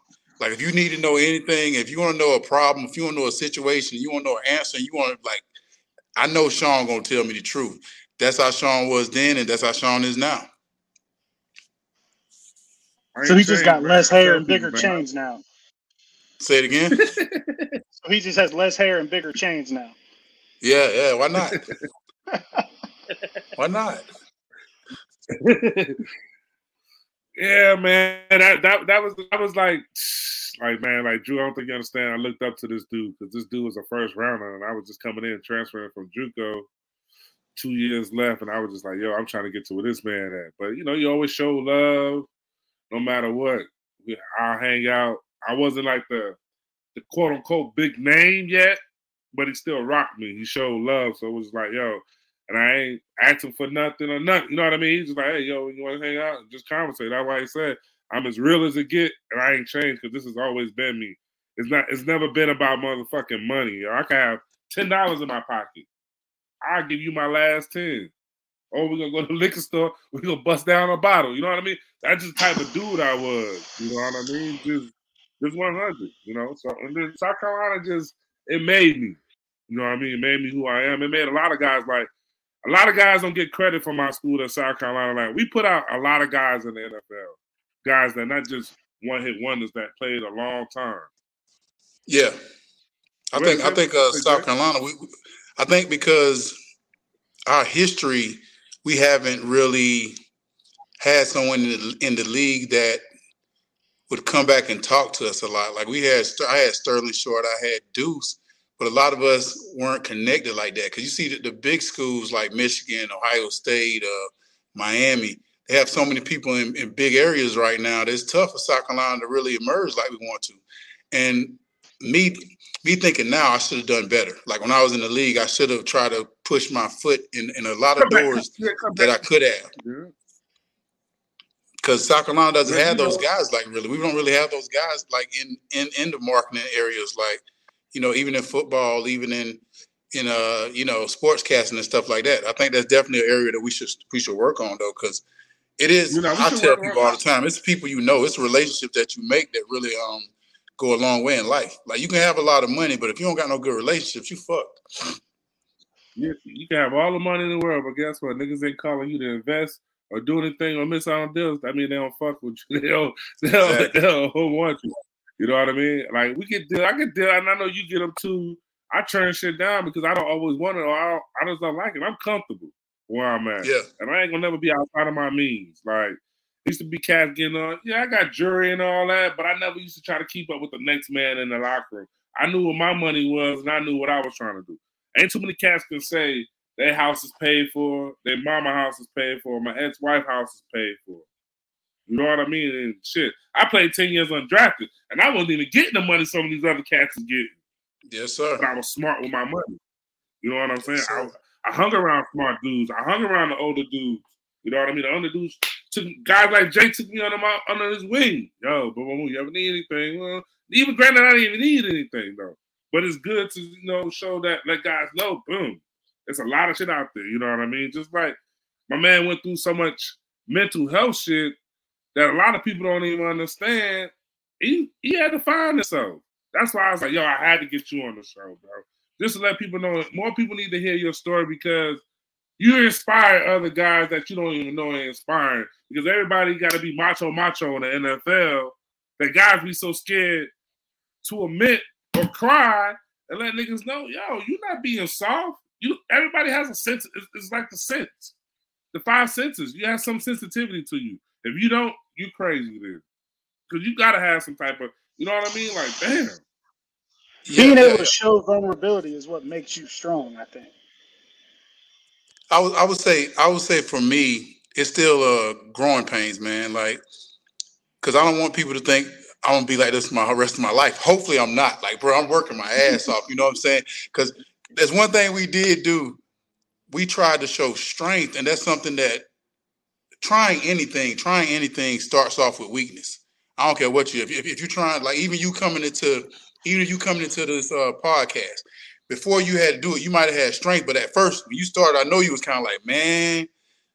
Like if you need to know anything, if you want to know a problem, if you want to know a situation, you want to know an answer, you want to like I know Sean gonna tell me the truth. That's how Sean was then, and that's how Sean is now. So he just got less hair and bigger chains now. Say it again. so he just has less hair and bigger chains now. Yeah, yeah. Why not? why not? Yeah, man. That that that was that was like like man, like Drew, I don't think you understand. I looked up to this dude because this dude was a first rounder, and I was just coming in transferring from JUCO. Two years left, and I was just like, "Yo, I'm trying to get to where this man at." But you know, you always show love, no matter what. I'll hang out. I wasn't like the the quote unquote big name yet, but he still rocked me. He showed love, so it was like, "Yo, and I ain't asking for nothing or nothing. You know what I mean? He's just like, hey, yo, you want to hang out? Just conversate. That's why he said I'm as real as it get, and I ain't changed because this has always been me. It's not. It's never been about motherfucking money. Yo. I can have ten dollars in my pocket. I'll give you my last ten. Oh, we're gonna go to the liquor store. We're gonna bust down a bottle. You know what I mean? That's just the type of dude I was. You know what I mean? Just, just one hundred. You know. So and then South Carolina just it made me. You know what I mean? It made me who I am. It made a lot of guys like a lot of guys don't get credit for my school at South Carolina. Like we put out a lot of guys in the NFL, guys that not just one hit wonders that played a long time. Yeah, I think I think uh, South Carolina. We, I think because our history, we haven't really had someone in the, in the league that would come back and talk to us a lot. Like we had, I had Sterling Sharpe, I had Duce, but a lot of us weren't connected like that. Because you see the, the, big schools like Michigan, Ohio State, uh, Miami, they have so many people in, in big areas right now. That it's tough for South Carolina to really emerge like we want to. And me me thinking now I should have done better. Like when I was in the league, I should have tried to push my foot in, in a lot of doors that I could have. Because South Carolina doesn't have those guys like really. We don't really have those guys like in in in the marketing areas like you know even in football, even in in uh you know sportscasting and stuff like that. I think that's definitely an area that we should we should work on though because it is. You know, I tell people all the time, it's people you know, it's relationships that you make that really um go a long way in life. Like you can have a lot of money, but if you don't got no good relationships, you fucked. You, you can have all the money in the world, but guess what? Niggas ain't calling you to invest or do anything or miss out on deals. I mean, they don't fuck with you. They don't, they don't, exactly. they don't want you. You know what I mean? Like we get deal, I get deal, and I know you get them too. I turn shit down because I don't always want it, or I, I just don't like it. I'm comfortable where I'm at, yeah, and I ain't gonna never be outside of my means. Like used to be cats getting on. Yeah, I got jury and all that, but I never used to try to keep up with the next man in the locker room. I knew what my money was, and I knew what I was trying to do. Ain't too many cats can say their house is paid for, their mama house is paid for, my ex-wife house is paid for. You know what I mean? And shit, I played ten years undrafted, and I wasn't even getting the money some of these other cats is getting. Yes, sir. But I was smart with my money. You know what I'm saying? Yes, I, I hung around smart dudes. I hung around the older dudes. You know what I mean? The older dudes took guys like Jay took me under my under his wing. Yo, but when you ever need anything, well, even granted, I didn't even need anything though. But it's good to you know show that let guys know. Boom, it's a lot of shit out there. You know what I mean? Just like my man went through so much mental health shit that a lot of people don't even understand. He he had to find himself. That's why I was like, yo, I had to get you on the show, bro. Just to let people know, more people need to hear your story because you inspire other guys that you don't even know are inspiring because everybody got to be macho macho in the NFL. That guys be so scared to admit or cry and let niggas know, yo, you're not being soft. You everybody has a sense. It's, it's like the sense, the five senses. You have some sensitivity to you. If you don't, you crazy then, because you gotta have some type of, you know what I mean? Like, damn. Being able to show vulnerability is what makes you strong. I think. I would I would say I would say for me, it's still uh growing pains, man. Like, cause I don't want people to think I'm gonna be like this my rest of my life. Hopefully, I'm not. Like, bro, I'm working my ass off. You know what I'm saying? Because there's one thing we did do. We tried to show strength, and that's something that trying anything, trying anything starts off with weakness. I don't care what you if, if, if you're trying like even you coming into even you coming into this uh, podcast before you had to do it, you might have had strength, but at first when you started, I know you was kind of like, man,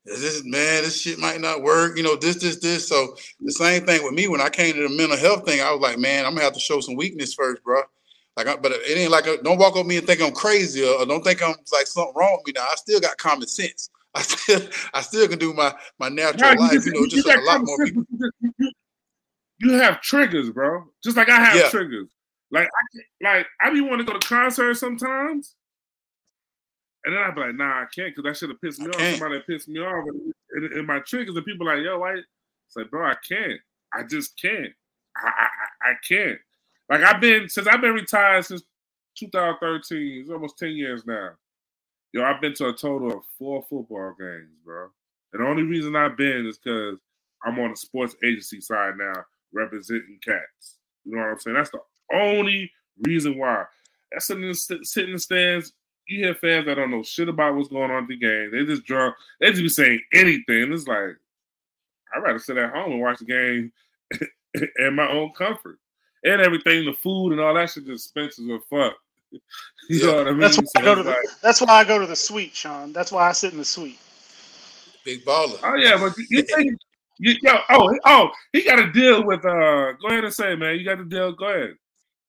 this man, this shit might not work. You know, this, this, this. So the same thing with me when I came to the mental health thing, I was like, man, I'm gonna have to show some weakness first, bro. Like, but it ain't like a, don't walk up me and think I'm crazy or, or don't think I'm like something wrong with me. Now I still got common sense. I still, I still can do my my natural life. You, know, just a lot more people. You have triggers, bro. Just like I have yeah. triggers. Like, I, like I be want to go to concerts sometimes, and then I be like, nah, I can't because that should have pissed me I off. Can't. Somebody pissed me off, and, and, my triggers, and people like, yo, I, it's like, bro, I can't. I just can't. I, I, I can't. Like I've been since I've been retired since 2013. It's almost 10 years now. Yo, I've been to a total of four football games, bro. And the only reason I've been is because I'm on the sports agency side now, representing cats. You know what I'm saying? That's the only reason why. That's sitting in, sitting in the stands you hear fans that don't know shit about what's going on at the game. They just drunk. They just be saying anything. It's like I'd rather sit at home and watch the game in my own comfort. And everything, the food and all that shit is expensive as fuck. you know what I mean? That's why, So I go to the, like, that's why I go to the suite, Sean. That's why I sit in the suite. Big baller. oh yeah, but you think you, yo, oh, oh, he got to deal with. uh Go ahead and say, man, you got to deal. Go ahead.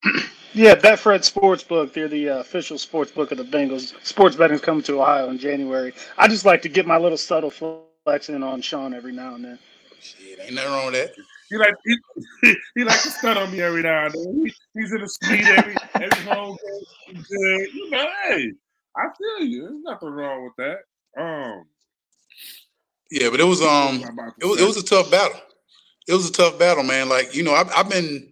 Yeah, Betfred Sportsbook. They're the uh, official sports book of the Bengals. Sports betting's coming to Ohio in January. I just like to get my little subtle flex in on Sean every now and then. Shit, ain't nothing wrong with that. He like he, he like to stunt on me every now and then. He, he's in the suite every every home game. Good. You know, hey, I feel you. There's nothing wrong with that. Um, Yeah, but it was um it was it was a tough battle. It was a tough battle, man. Like you know, I've, I've been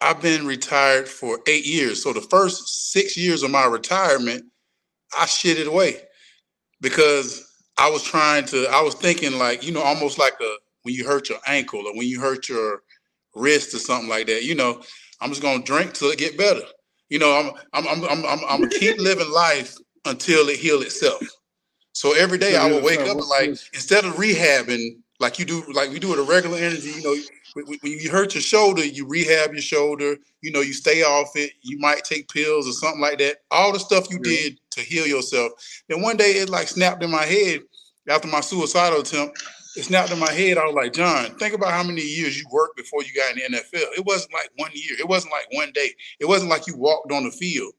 I've been retired for eight years. So the first six years of my retirement, I shit it away because I was trying to. I was thinking like you know, almost like a when you hurt your ankle or when you hurt your wrist or something like that. You know, I'm just gonna drink till it get better. You know, I'm I'm I'm I'm I'm, I'm gonna keep living life until it heal itself. So every day I would wake up and like instead of rehabbing like you do like we do with a regular energy, you know, when, you hurt your shoulder, you rehab your shoulder, you know, you stay off it, you might take pills or something like that. All the stuff you did to heal yourself. Then one day it like snapped in my head after my suicidal attempt. It snapped in my head. I was like, John, think about how many years you worked before you got in the NFL. It wasn't like one year. It wasn't like one day. It wasn't like you walked on the field.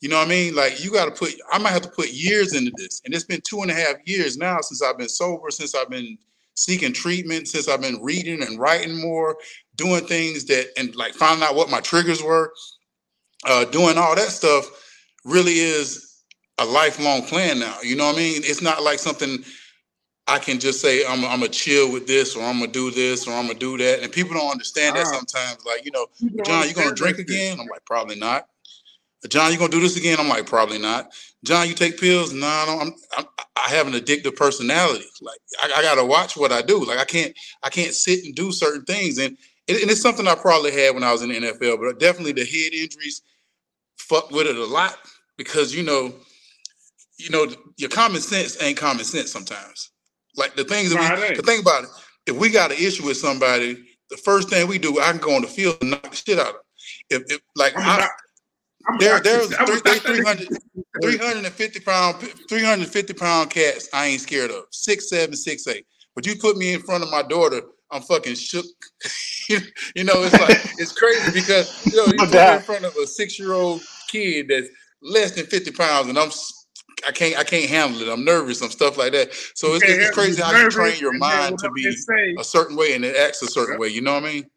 You know what I mean? Like you got to put. I might have to put years into this, and it's been two and a half years now since I've been sober, since I've been seeking treatment, since I've been reading and writing more, doing things that, and like finding out what my triggers were. Uh, doing all that stuff really is a lifelong plan now. You know what I mean? It's not like something I can just say I'm I'm gonna chill with this or I'm gonna do this or I'm gonna do that, and people don't understand that sometimes. Like you know, John, you gonna drink again? I'm like, probably not. John, you gonna do this again? I'm like, probably not. John, you take pills? No, I don't. I'm, I'm, I have an addictive personality. Like, I, I gotta watch what I do. Like, I can't, I can't sit and do certain things. And, it, and it's something I probably had when I was in the NFL, but definitely the head injuries fucked with it a lot because you know, you know, your common sense ain't common sense sometimes. Like the things that we, it the thing about it, if we got an issue with somebody, the first thing we do, I can go on the field and knock the shit out of them. If, if like I'm I, not- I'm there, not- there's I'm 3, 300, 350 pound, 350 pound cats I ain't scared of. Six, seven, six, eight. But you put me in front of my daughter, I'm fucking shook. you know, it's like it's crazy because you know you No put me in front of a six year old kid that's less than 50 pounds, and I'm s- I can't I can't handle it. I'm nervous. I'm stuff like that. So it's, it's crazy how you train your mind to be a certain way and it acts a certain way. You know what I mean?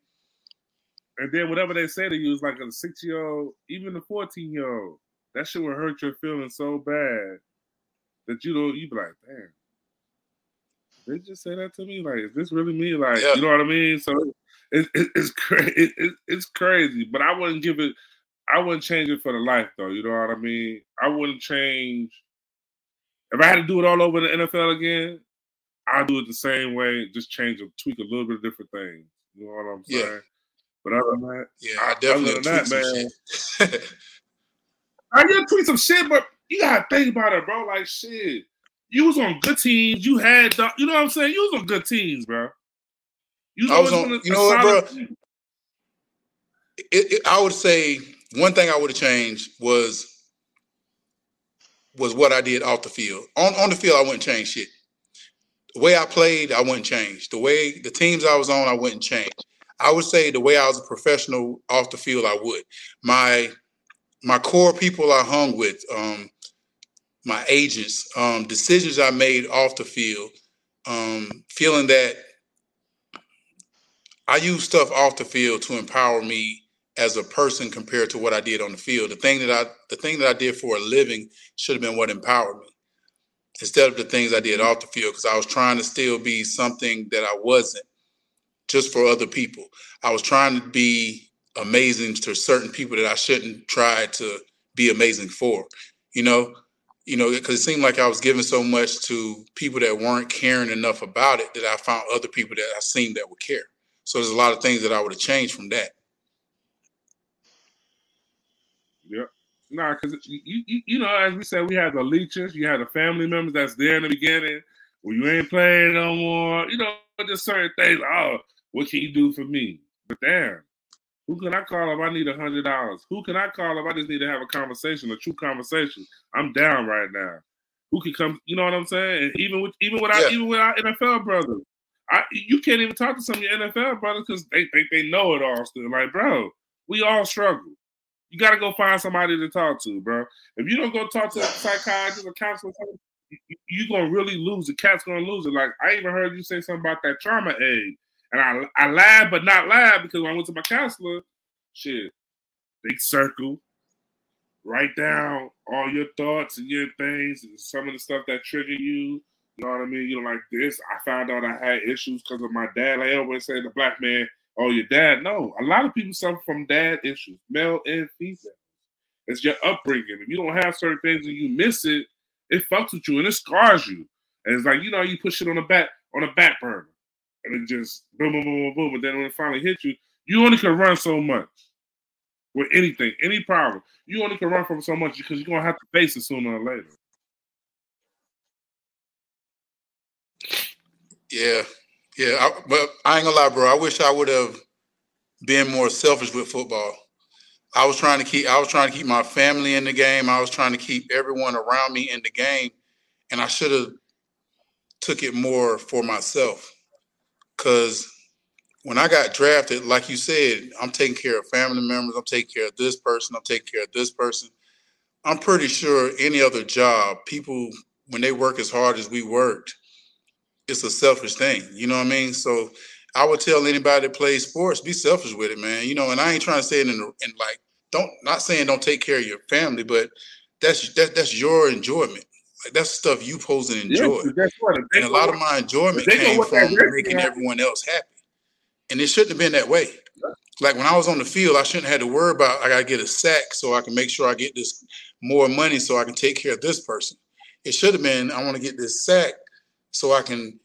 And then whatever they say to you is like a six year old, even a 14 year old. That shit will hurt your feelings so bad that you don't, you be like, damn. They just say that to me. Like, is this really me? Like, Yeah. you know what I mean? So it, it, it's crazy. It, it, it's crazy. But I wouldn't give it. I wouldn't change it for the life, though. You know what I mean? I wouldn't change. If I had to do it all over the NFL again, I'd do it the same way. Just change and tweak a little bit of different things. You know what I'm Yeah. saying? But other than that, Yeah, I- definitely tweak that, some man, shit. I get tweet some shit, but you gotta think about it, bro. Like shit, you was on good teams. You had, the, you know what I'm saying? You was on good teams, bro. You I was on- a- you know what, bro? it, it, I would say one thing I would have changed was was what I did off the field. On on the field, I wouldn't change shit. The way I played, I wouldn't change. The way the teams I was on, I wouldn't change. I would say the way I was a professional off the field, I would. My my core people I hung with, um, my agents, um, decisions I made off the field, um, feeling that I use stuff off the field to empower me as a person compared to what I did on the field. The thing that I the thing that I did for a living should have been what empowered me instead of the things I did off the field because I was trying to still be something that I wasn't just for other people. I was trying to be amazing to certain people that I shouldn't try to be amazing for. You know, you know, because it seemed like I was giving so much to people that weren't caring enough about it that I found other people that I seen that would care. So there's a lot of things that I would have changed from that. Yep. Nah, because you, you you know, as we said, we had the leeches, you had the family members that's there in the beginning. Well, you ain't playing no more. You know, just certain things. Oh, what can you do for me? But damn, who can I call if I need a hundred dollars? Who can I call if I just need to have a conversation, a true conversation? I'm down right now. Who can come? You know what I'm saying? And even with even without Yeah. even without NFL brothers, I you can't even talk to some of your NFL brothers because they think they know it all still. Like, bro, we all struggle. You got to go find somebody to talk to, bro. If you don't go talk to a psychiatrist or counselor, you're gonna really lose. The cat's gonna lose it. Like I even heard you say something about that trauma aid, and I I laughed but not laughed because when I went to my counselor, shit, big circle, write down all your thoughts and your things and some of the stuff that trigger you. You know what I mean? You know, like this. I found out I had issues because of my dad. I always say, the black man, oh, your dad. No, a lot of people suffer from dad issues, male and female. It's your upbringing. If you don't have certain things and you miss it, it fucks with you and it scars you. And it's like, you know, you push it on the back on a back burner. And it just boom, boom, boom, boom, boom. And then when it finally hits you, you only can run so much with anything, any problem. You only can run from so much because you're gonna have to face it sooner or later. Yeah, yeah. I, but I ain't gonna lie, bro. I wish I would have been more selfish with football. I was trying to keep. I was trying to keep my family in the game. I was trying to keep everyone around me in the game, and I should have took it more for myself. Cause when I got drafted, like you said, I'm taking care of family members. I'm taking care of this person. I'm taking care of this person. I'm pretty sure any other job, people when they work as hard as we worked, it's a selfish thing. You know what I mean? So I would tell anybody that plays sports, be selfish with it, man. You know, and I ain't trying to say it in, in like don't not saying don't take care of your family, but that's that, that's your enjoyment. Like that's stuff you supposed to enjoy. Yeah, guess what? If they And a lot of my enjoyment came from making everyone else happy. And it shouldn't have been that way. Like when I was on the field, I shouldn't have had to worry about I gotta get a sack so I can make sure I get this more money so I can take care of this person. It should have been I want to get this sack so I can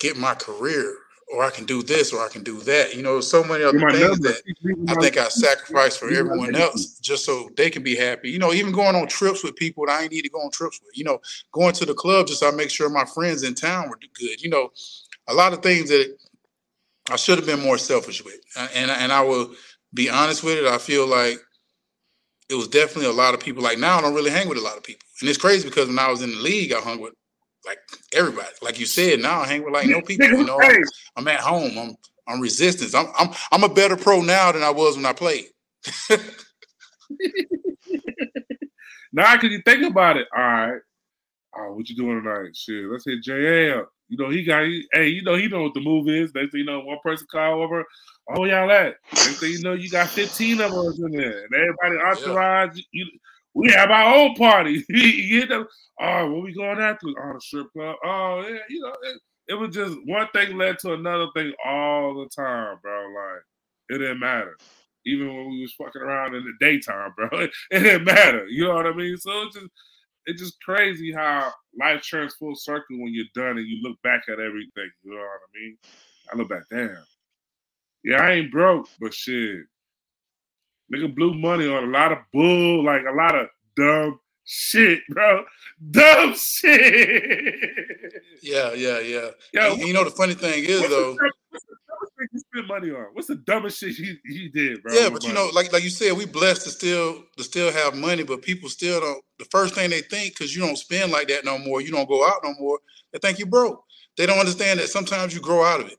get my career or I can do this or I can do that. You know, so many other things that I think I sacrificed for everyone else just so they can be happy. You know, even going on trips with people that I ain't need to go on trips with. You know, going to the club just so I make sure my friends in town were good. You know, a lot of things that I should have been more selfish with, Uh, and and I will be honest with it. I feel like it was definitely a lot of people. Like now, I don't really hang with a lot of people, and it's crazy because when I was in the league, I hung with like everybody. Like you said, now I hang with like no people. You know, I'm at home. I'm I'm resistance. I'm I'm I'm a better pro now than I was when I played. Now, can you think about it? All right. Oh, what you doing tonight? Shit, let's hit JA. You know, he got, he, hey, you know, he know what the move is. They say, you know, one person call over. Oh, y'all at? Next thing you know, you got 15 of us in there. And everybody entourage. You, we have our own party. you. Oh, what we going after? Oh, the strip club. Oh, yeah, you know, it, it was just one thing led to another thing all the time, bro. Like, it didn't matter. Even when we was fucking around in the daytime, bro. It, didn't matter. You know what I mean? So it's just it's just crazy how life turns full circle when you're done and you look back at everything. You know what I mean? I look back, damn. Yeah, I ain't broke, but shit. Nigga blew money on a lot of bull, like a lot of dumb shit, bro. Dumb shit. Yeah, yeah, yeah. Yo, And you know the funny thing is though. the dumb- what's the dumbest thing you spend money on? What's the dumbest shit you, you did, bro? Yeah, but you money? know, like like you said, we blessed to still to still have money, but people still don't. The first thing they think, because you don't spend like that no more, you don't go out no more. They think you broke. They don't understand that sometimes you grow out of it.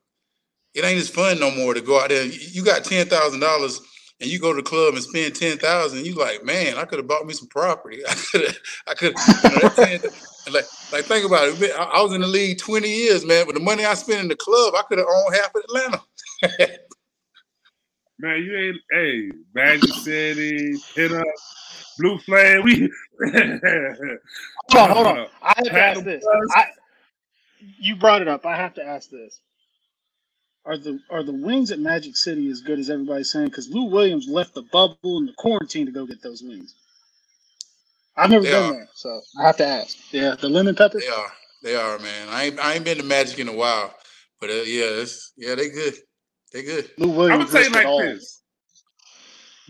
It ain't as fun no more to go out there. You you got ten thousand dollars and you go to the club and spend ten thousand. You like, man, I could have bought me some property. I could have, I could. You know, that 10 and like, like think about it. I, I was in the league twenty years, man. But the money I spent in the club, I could have owned half of Atlanta. Man, you ain't hey, Magic City, hit up, Blue Flame. We Hold on, hold on. I have to ask this. I, you brought it up. I have to ask this. Are the are the wings at Magic City as good as everybody's saying? Because Lou Williams left the bubble and the quarantine to go get those wings. I've never They been are. there, so I have to ask. Yeah, the lemon pepper. They are. They are, man. I ain't I ain't been to Magic in a while, but uh, yeah, it's yeah, they good. They good. Lou Williams. I'm Williams gonna tell you like all. this.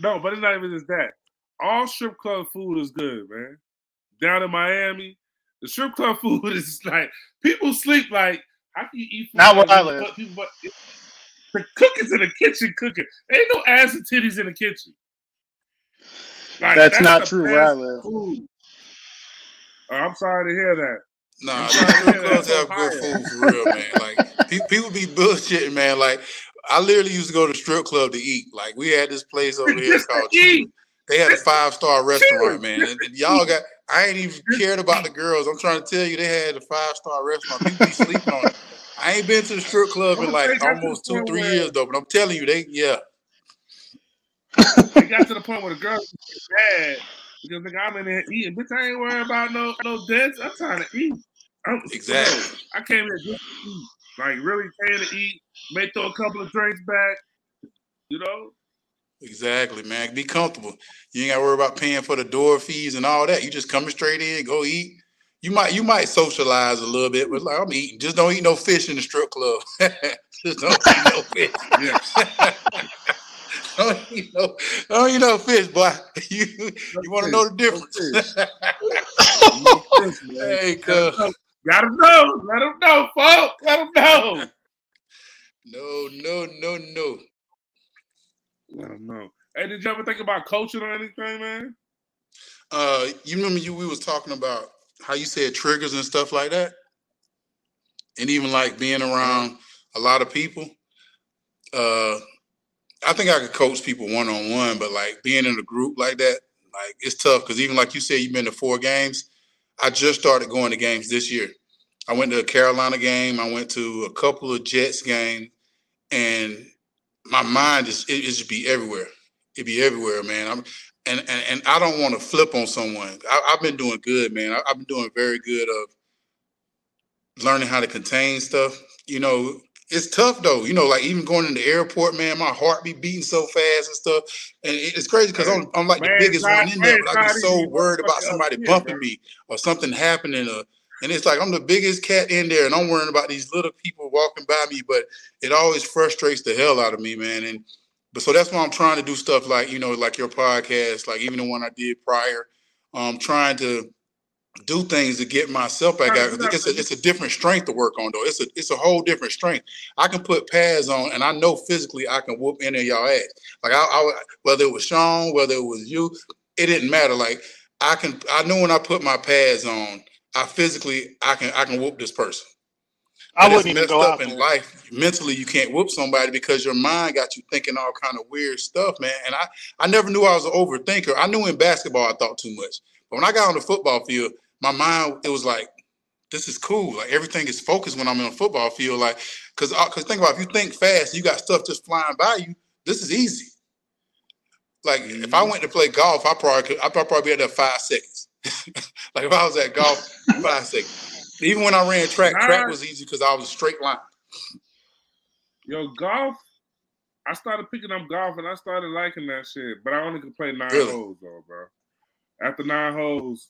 No, but it's not even just that. all strip club food is good, man. Down in Miami, the strip club food is like people sleep like how can you eat food? Not where I this? live. But people- but the cooking's in the kitchen cooking. Ain't no ass and titties in the kitchen. Like, That's not true where I best live. food. Oh, I'm sorry to hear that. Nah, I'm strip clubs that's have good food for real, man. Like pe- people be bullshitting, man. Like I literally used to go to strip club to eat. Like we had this place over here called. They had a five star restaurant, man. And, and y'all got. I ain't even cared about the girls. I'm trying to tell you, they had a five star restaurant. People be sleeping on it. I ain't been to the strip club in like gonna take that to almost two, three where- years though. But I'm telling you, they yeah. It got to the point where the girls get mad because nigga, I'm in there eating. Bitch, I ain't worried about no no dance. I'm trying to eat. I'm, Exactly. I came here just to eat. Like really came to eat. May throw a couple of drinks back. You know. Exactly, man. Be comfortable. You ain't got to worry about paying for the door fees and all that. You just coming straight in, go eat. You might you might socialize a little bit, but like I'm eating. Just don't eat no fish in the strip club. just don't eat no fish. Don't eat no don't eat no fish, boy. You you want to know the difference? No fish, hey, cuz. Got him know. Let him know, folks. Let him know. No, no, no, no. Let him know. Hey, did you ever think about coaching or anything, man? Uh, you remember you we was talking about how you said triggers and stuff like that, and even like being around a lot of people. Uh, I think I could coach people one on one, but like being in a group like that, like it's tough because even like you said, you've been to four games. I just started going to games this year. I went to a Carolina game. I went to a couple of Jets games, and my mind is it, it just be everywhere. It be everywhere, man. I'm and and, and I don't want to flip on someone. I, I've been doing good, man. I, I've been doing very good of learning how to contain stuff. You know, it's tough though. You know, like even going in the airport, man, my heart be beating so fast and stuff. And it- it's crazy because I'm, I'm like Man, the biggest not- one in there, but I be so worried about somebody bumping bro. me or something happening. Or, and it's like I'm the biggest cat in there, and I'm worrying about these little people walking by me. But it always frustrates the hell out of me, man. And but so that's why I'm trying to do stuff like you know, like your podcast, like even the one I did prior. Um, trying to do things to get myself back out. It's a it's a different strength to work on though. It's a it's a whole different strength. I can put pads on, and I know physically I can whoop any of y'all ass. Like I, I whether it was Sean, whether it was you, it didn't matter. Like I can I know when I put my pads on, I physically I can I can whoop this person. I But wouldn't even messed go up in life. Mentally, you can't whoop somebody because your mind got you thinking all kind of weird stuff, man. And I, I never knew I was an overthinker. I knew in basketball I thought too much, but when I got on the football field, my mind it was like, this is cool. Like everything is focused when I'm in a football field. Like, cause, uh, cause think about it, if you think fast, you got stuff just flying by you. This is easy. Like if I went to play golf, I probably could. I probably be at there five seconds. like if I was at golf, five seconds. Even when I ran track, track was easy because I was a straight line. Yo, golf. I started picking up golf and I started liking that shit, but I only could play nine Really? holes though, bro. After nine holes,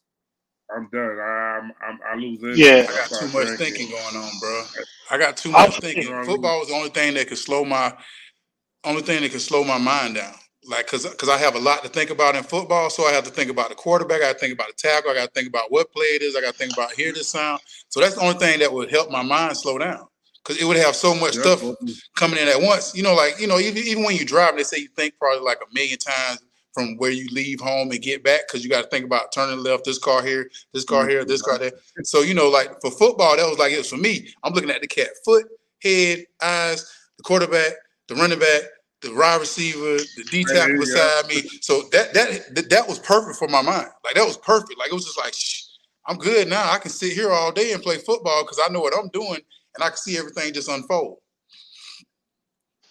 I'm done. I, I'm, I'm I lose it. Yeah. I got too much thinking going on, bro. I got too much thinking. You know what I mean? Football was the only thing that could slow my only thing that could slow my mind down. Like, cause, cause I have a lot to think about in football, so I have to think about the quarterback. I got to think about the tackle. I got to think about what play it is. I got to think about hear this sound. So that's the only thing that would help my mind slow down, cause it would have so much stuff coming in at once. You know, like you know, even even when you drive, they say you think probably like a million times from where you leave home and get back, because you got to think about turning left, this car here, this car here, this car there. Mm-hmm. So you know, like for football, that was like it was for me. I'm looking at the cat foot, head, eyes, the quarterback, the running back, the wide receiver, the D tackle yeah. beside me. So that that that- that was perfect for my mind. Like that was perfect. Like it was just like, Shh, I'm good now. I can sit here all day and play football because I know what I'm doing and I could see everything just unfold.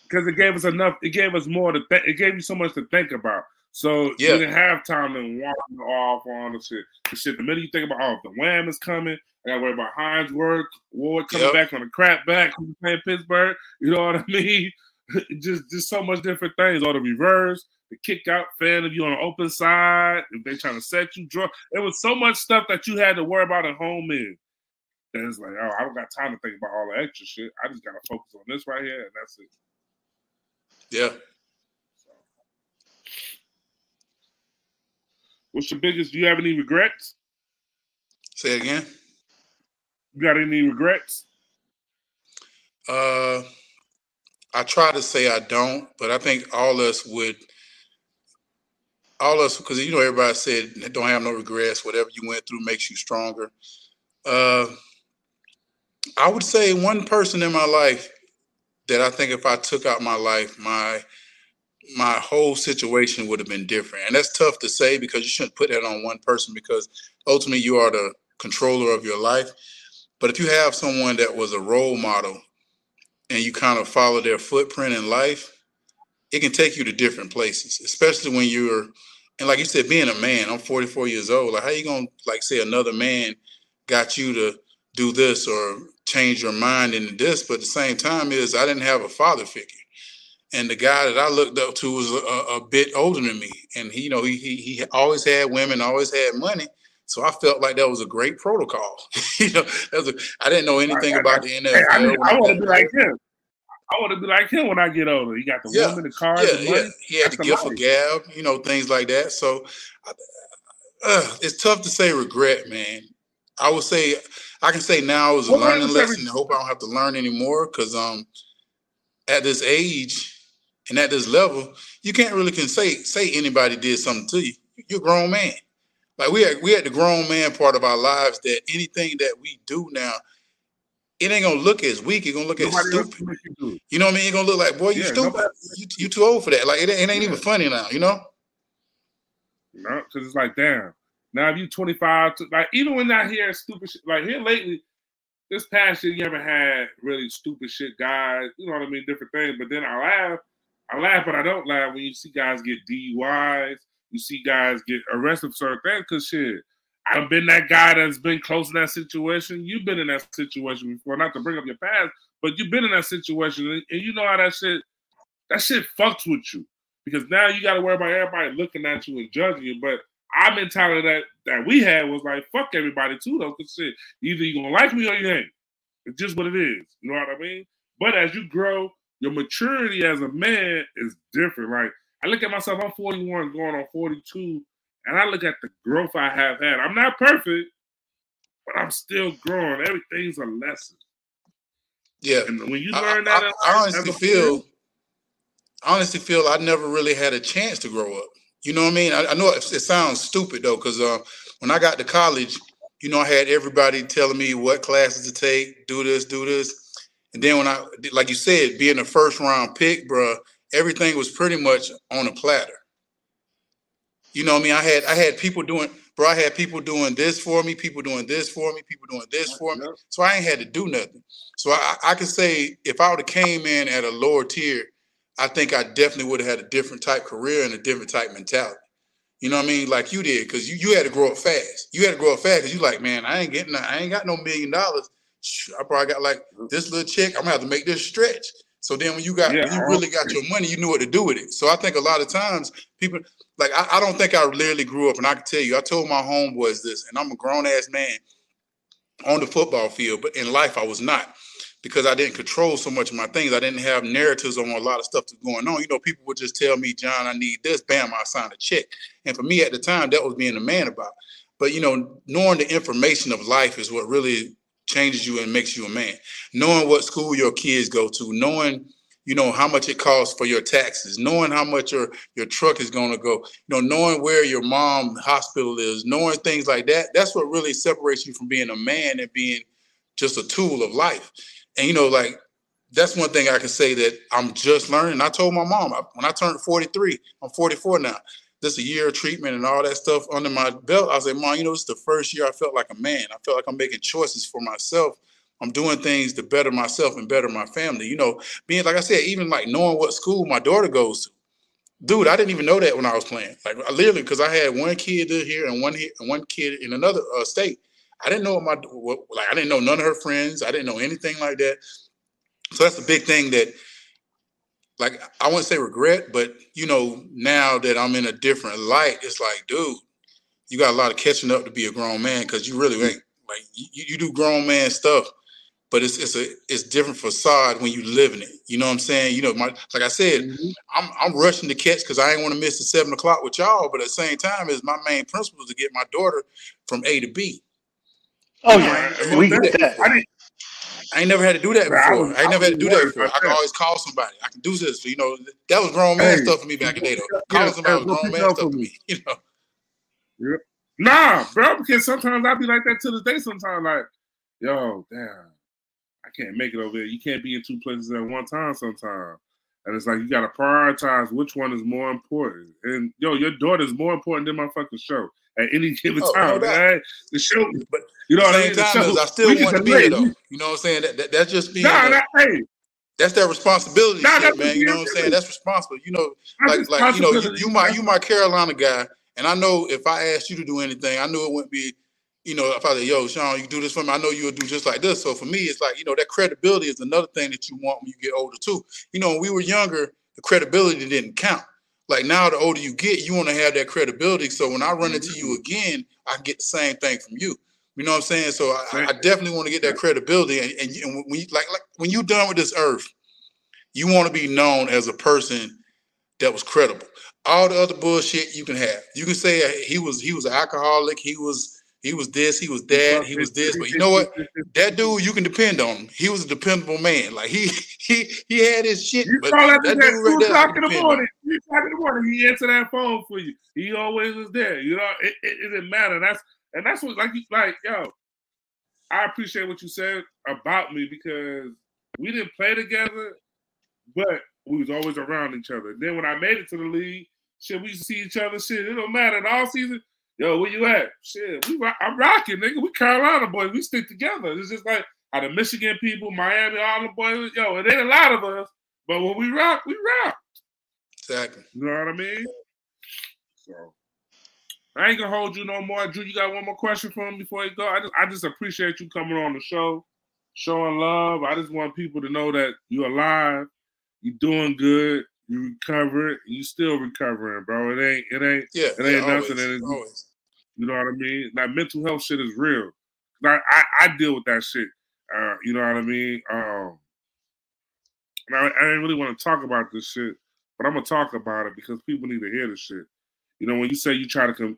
because it gave us enough. It gave us more to think. It gave you so much to think about. So Yeah. you didn't have time to wander off on the shit. The shit. The minute you think about, oh, the Wham is coming. I got to worry about Hines work, Ward coming Yep. back on the crack back playing Pittsburgh. You know what I mean? just, just so much different things. All the reverse, the kick out fan if you on the open side, if they trying to set you draw. There was so much stuff that you had to worry about at home in. And it's like, oh, I don't got time to think about all the extra shit. I just gotta focus on this right here, and that's it. Yeah. What's your biggest? Do you have any regrets? Say again. You got any regrets? Uh, I try to say I don't, but I think all us would, all us, because you know everybody said don't have no regrets. Whatever you went through makes you stronger. Uh, I would say one person in my life that I think if I took out my life, my my whole situation would have been different. And that's tough to say because you shouldn't put that on one person because ultimately you are the controller of your life. But if you have someone that was a role model and you kind of follow their footprint in life, it can take you to different places, especially when you're and like you said, being a man, I'm 44 years old. Like, how you gonna like say another man got you to do this or change your mind into this? But at the same time, is I didn't have a father figure and the guy that I looked up to was a, a bit older than me, and he, you know, he, he he always had women, always had money. So I felt like that was a great protocol. you know, that was a, I didn't know anything I, about the NFL. I, mean, I want to be like him. I want to be like him when I get older. He got the yeah, woman, the car, yeah, the money. Yeah. He had That's the gift of gab, you know, things like that. So uh, it's tough to say regret, man. I would say I can say now was a well, learning lesson. I hope I don't have to learn anymore because um at this age and at this level, you can't really can say say anybody did something to you. You're a grown man. Like we had, we at the grown man part of our lives that anything that we do now, it ain't gonna look as weak. It's gonna look nobody as stupid. You, you know what I mean? It's gonna look like, boy, you yeah, stupid. You, you too old for that. Like it, it ain't yeah. even funny now. You know? No, because it's like, damn. Now if you 25, like even when I hear stupid shit, like here lately, this past year you haven't had really stupid shit guys. You know what I mean? Different things. But then I laugh I laugh, but I don't laugh when you see guys get DUIs. You see guys get arrested for certain things. Cause shit, I've been that guy that's been close in that situation. You've been in that situation before. Not to bring up your past, but you've been in that situation, and, and you know how that shit that shit fucks with you because now you got to worry about everybody looking at you and judging you. But our mentality that that we had was like, fuck everybody too, though. Cause shit, either you gonna like me or you ain't. It's just what it is. You know what I mean? But as you grow your maturity as a man is different. Like I look at myself, I'm 41 going on 42, and I look at the growth I have had. I'm not perfect, but I'm still growing. Everything's a lesson. Yeah. And when you learn I, that, I, I honestly feel, I honestly feel I never really had a chance to grow up. You know what I mean? I, I know it, it, sounds stupid though, because uh, when I got to college, you know, I had everybody telling me what classes to take, do this, do this. And then when I, like you said, being a first round pick, bruh, everything was pretty much on a platter. You know what I mean? I had I had people doing, bro. I had people doing this for me, people doing this for me, people doing this for me. So I ain't had to do nothing. So I, I could say if I would have came in at a lower tier, I think I definitely would have had a different type career and a different type mentality. You know what I mean? Like you did, because you, you had to grow up fast. You had to grow up fast because you like, man, I ain't getting, I ain't got no million dollars. I probably got like this little check. I'm gonna have to make this stretch. So then when you got yeah, when you really got your money, you knew what to do with it. So I think a lot of times people like I, I don't think I literally grew up, and I can tell you, I told my homeboys this, and I'm a grown ass man on the football field, but in life I was not because I didn't control so much of my things. I didn't have narratives on a lot of stuff that's going on. You know, people would just tell me, John, I need this, bam, I sign a check. And for me at the time, that was being a man about. But you know, knowing the information of life is what really changes you and makes you a man. Knowing what school your kids go to, knowing you know how much it costs for your taxes, knowing how much your your truck is going to go, you know, knowing where your mom hospital is, knowing things like that. That's what really separates you from being a man and being just a tool of life. And you know, like that's one thing I can say that I'm just learning. I told my mom when I turned 43, I'm 44 now this a year of treatment and all that stuff under my belt, I said, Mom, you know, it's the first year I felt like a man. I felt like I'm making choices for myself. I'm doing things to better myself and better my family. You know, being like I said, even like knowing what school my daughter goes to. Dude, I didn't even know that when I was playing. Like literally, because I had one kid here and one here and one kid in another uh, state. I didn't know my like. I didn't know none of her friends. I didn't know anything like that. So that's a big thing that like I wouldn't say regret, but you know, now that I'm in a different light, it's like, dude, you got a lot of catching up to be a grown man because you really ain't like you, you do grown man stuff but it's it's a it's different facade when you live in it. You know what I'm saying? You know, my like I said, Mhm. I'm I'm rushing to catch because I ain't want to miss the seven o'clock with y'all. But at the same time, is my main principle is to get my daughter from A to B. Oh Yeah, yeah, we get that. I didn't. I ain't never had to do that Man, I before. was- I ain't I never had to do that before. about I can always call somebody. I can do this. You know, that was grown man Hey. stuff for me back in the day. Though. Yeah, Calling somebody was grown man stuff for me. me. You know. Nah, bro, because sometimes I be like that to this day. Sometimes, like, yo, damn, I can't make it over there. You can't be in two places at one time. Sometimes, and it's like you got to prioritize which one is more important. And yo, your daughter's more important than my fucking show at any given Oh, time. doubt. man. The show, But you know what I same mean? The time, show- is I still we can want to be there though. You know what I'm saying? That, that that's just being Nah, that- nah, hey, that's that responsibility Nah, shit, that's man. You know what I'm saying? That's responsible. You know, that's like like you know, you, you my you my Carolina guy, and I know if I asked you to do anything, I knew it wouldn't be, you know, if I said, "Yo, Sean, you do this for me," I know you would do just like this. So for me, it's like you know that credibility is another thing that you want when you get older too. You know, when we were younger, the credibility didn't count. Like now, the older you get, you want to have that credibility. So when I run into mm-hmm. you again, I get the same thing from you. You know what I'm saying? So I, I definitely want to get that credibility. And, and, and when you like, like when you're done with this earth, you want to be known as a person that was credible. All the other bullshit you can have. You can say he was he was an alcoholic. He was he was this. He was that. He was this. But you know what? That dude, you can depend on him. He was a dependable man. Like he he he had his shit. You but call that, that dude right there, in the morning. Two o'clock in the morning, he answered that phone for you. He always was there. You know, it, it, it didn't matter. That's and that's what like like, yo. I appreciate what you said about me because we didn't play together, but we was always around each other. Then when I made it to the league, shit, we see each other. Shit, it don't matter. In all season, yo, where you at? Shit, we I'm rocking, nigga. We Carolina boys. We stick together. It's just like how the Michigan people, Miami, all the boys. Yo, it ain't a lot of us, but when we rock, we rock. Exactly. You know what I mean? So I ain't gonna hold you no more. Drew, you got one more question for him before you go? I just I just appreciate you coming on the show, showing love. I just want people to know that you're alive, you're doing good, you recovered, you still recovering, bro. It ain't it ain't Yeah. It ain't yeah, nothing always, always. you know what I mean? That mental health shit is real. I, I, I deal with that shit. Uh, you know what I mean? Um, I, I didn't really want to talk about this shit, but I'm gonna talk about it because people need to hear this shit. You know, when you say you try to com-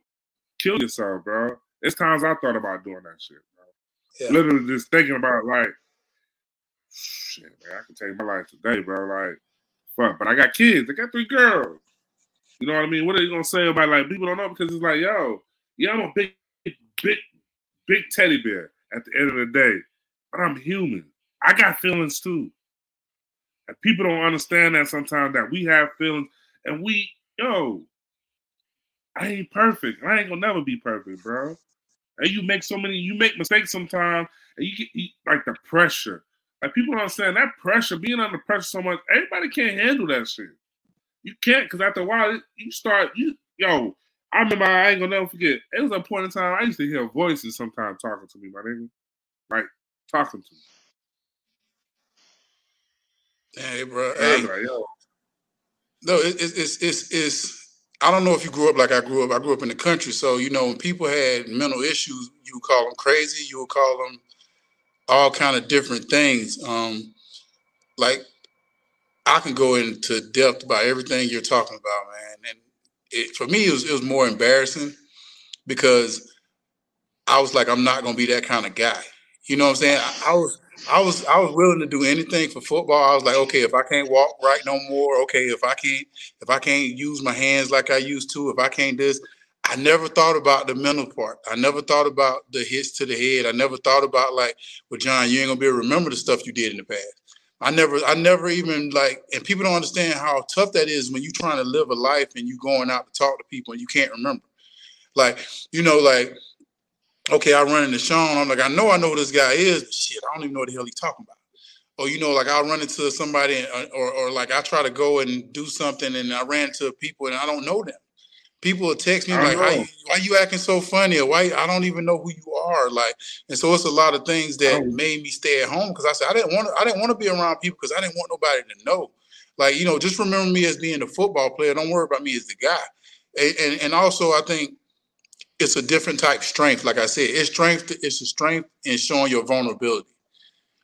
kill yourself, bro, it's times I thought about doing that shit, bro. Yeah. Literally just thinking about like, shit, man, I can take my life today, bro. Like, fuck, but I got kids. I got three girls. You know what I mean? What are you gonna say about like people don't know because it's like, yo, yeah, I'm a big, big, big teddy bear at the end of the day, but I'm human. I got feelings too. And people don't understand that sometimes that we have feelings and we, yo, I ain't perfect. I ain't gonna never be perfect, bro. And you make so many, you make mistakes sometimes, and you get you, like the pressure. Like people don't understand that pressure, being under pressure so much, everybody can't handle that shit. You can't, because after a while, you start, you, yo, I remember, I ain't gonna never forget, it was a point in time I used to hear voices sometimes talking to me, my nigga. Like, talking to me. Hey, bro. And I was Hey, like, yo, no, it, it's it's it's it's. I don't know if you grew up like I grew up. I grew up in the country, so you know when people had mental issues, you would call them crazy. You would call them all kind of different things. Um, like I can go into depth about everything you're talking about, man. And it, for me, it was it was more embarrassing because I was like, I'm not gonna be that kind of guy. You know what I'm saying? I, I was I was I was willing to do anything for football. I was like, okay, if I can't walk right no more, okay, if I can't if I can't use my hands like I used to, if I can't this, I never thought about the mental part. I never thought about the hits to the head. I never thought about like, well, John, you ain't gonna be able to remember the stuff you did in the past. I never, I never even like, and people don't understand how tough that is when you're trying to live a life and you going out to talk to people and you can't remember. Like, you know, like, okay, I run into Sean. I'm like, I know I know who this guy is. Shit, I don't even know what the hell he's talking about. Or you know, like I'll run into somebody, and- or or like I try to go and do something, and I ran into people and I don't know them. People will text me I like, "How know. you, why you acting so funny?" Or why I don't even know who you are. Like, and so it's a lot of things that Oh. made me stay at home because I said I didn't want to. I didn't want to be around people because I didn't want nobody to know. Like, you know, just remember me as being a football player. Don't worry about me as the guy. And and, and also, I think it's a different type of strength. Like I said, it's strength. It's a strength in showing your vulnerability.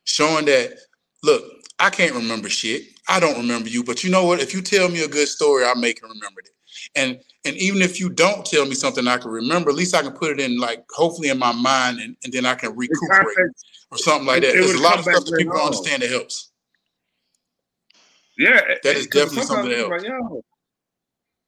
showing that look, I can't remember shit. I don't remember you, but you know what? If you tell me a good story, I'll make it remember it. And and even if you don't tell me something I can remember, at least I can put it in like hopefully in my mind and, and then I can recuperate or something like that. There's a lot of stuff that people don't understand that helps. Yeah, that is definitely something that helps. Like, Yo,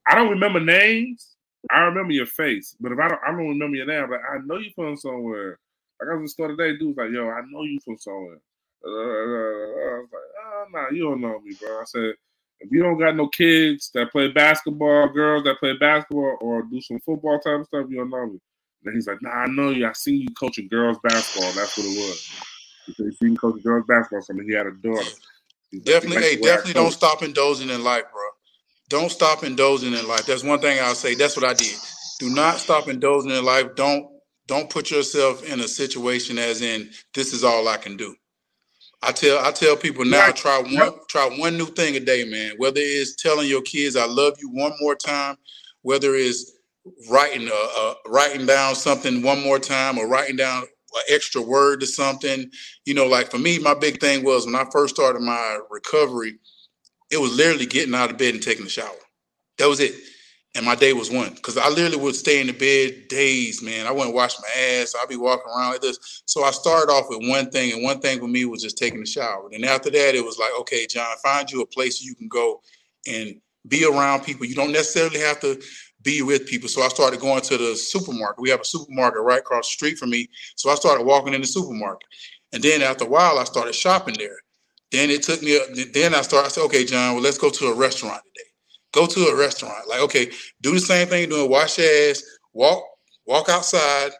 I don't remember names. I remember your face, but if I don't, I don't remember your name. I'm I know you from somewhere. Like I was in the store today, dude's like, "Yo, I know you from somewhere." Uh, uh, uh, uh I was like, "Oh, nah, you don't know me, bro." I said, "If you don't got no kids that play basketball, girls that play basketball, or do some football type of stuff, you don't know me." And he's like, "Nah, I know you. I seen you coaching girls basketball. That's what it was." He said, "He seen coaching girls basketball. Something he had a daughter." Definitely, hey, definitely don't stop indulging in life, bro. Don't stop indulging in life. That's one thing I'll say. That's what I did. Do not stop indulging in life. Don't don't put yourself in a situation as in this is all I can do. I tell I tell people now try one try one new thing a day, man. Whether it's telling your kids I love you one more time, whether it's writing a, a writing down something one more time or writing down an extra word to something. You know, like for me, my big thing was when I first started my recovery, it was literally getting out of bed and taking a shower. That was it. And my day was one. Cause I literally would stay in the bed days, man. I wouldn't wash my ass. I'd be walking around like this. So I started off with one thing, and one thing for me was just taking a shower. And after that, it was like, okay, John, find you a place you can go and be around people. You don't necessarily have to be with people. So I started going to the supermarket. We have a supermarket right across the street from me. So I started walking in the supermarket. And then after a while, I started shopping there. Then it took me, then I started, I said, okay, John, well, let's go to a restaurant today. Go to a restaurant. Like, okay, do the same thing doing, wash your ass, walk, walk outside,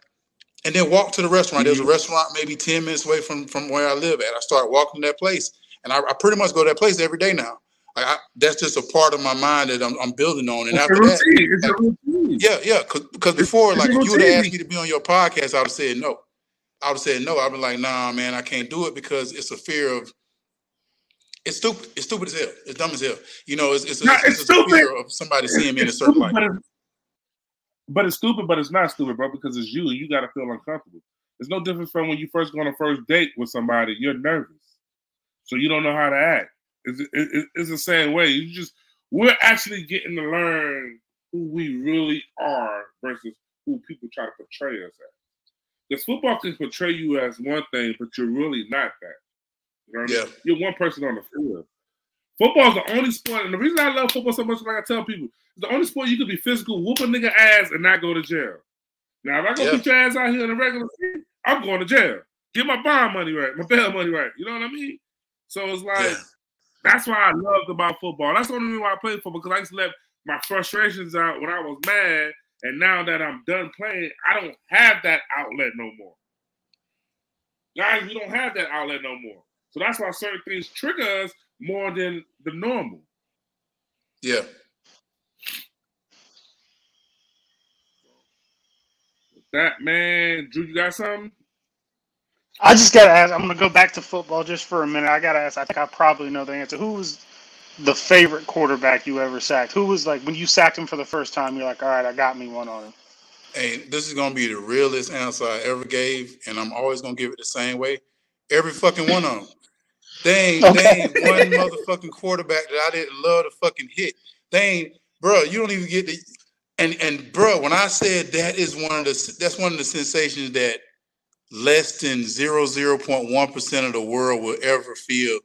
and then walk to the restaurant. There's a mm-hmm. restaurant maybe 10 minutes away from, from where I live at. I started walking to that place. And I, I pretty much go to that place every day now. I, that's just a part of my mind that I'm, I'm building on. And it's after that, yeah, yeah, because before, like, if you would have asked me to be on your podcast, I would have said no. I would have said no. I'd be like, nah, man, I can't do it because it's a fear of. It's stupid. It's stupid as hell. It's dumb as hell. You know, it's it's, a, it's, it's, it's fear of somebody seeing me in a certain stupid, light. But, but it's stupid, but it's not stupid, bro, because it's you. You got to feel uncomfortable. It's no different from when you first go on a first date with somebody. You're nervous, so you don't know how to act. It's, it, it's the same way. You just we're actually getting to learn who we really are versus who people try to portray us as. Because football can portray you as one thing, but you're really not that. You know yeah. I mean? You're one person on the field. Football is the only sport, and the reason I love football so much, like I tell people, it's the only sport you can be physical, whoop a nigga ass, and not go to jail. Now, if I go yeah. put your ass out here in a regular season, I'm going to jail. Get my bond money right, my bail money right. You know what I mean? So it's like, yeah. that's why I loved about football. That's the only reason why I played football, because I to let my frustrations out when I was mad and now that I'm done playing, I don't have that outlet no more. Guys, we don't have that outlet no more. So that's why certain things trigger us more than the normal. Yeah. That man, Drew, you got something? I just gotta ask. I'm gonna go back to football just for a minute. I gotta ask. I think I probably know the answer. Who was the favorite quarterback you ever sacked? Who was like when you sacked him for the first time? You're like, all right, I got me one on him. Hey, this is gonna be the realest answer I ever gave, and I'm always gonna give it the same way. Every fucking one of them. They ain't, okay. they ain't one motherfucking quarterback that I didn't love to fucking hit. They ain't, bro. You don't even get the. And and bro, when I said that is one of the that's one of the sensations that less than zero zero point one percent of the world will ever feel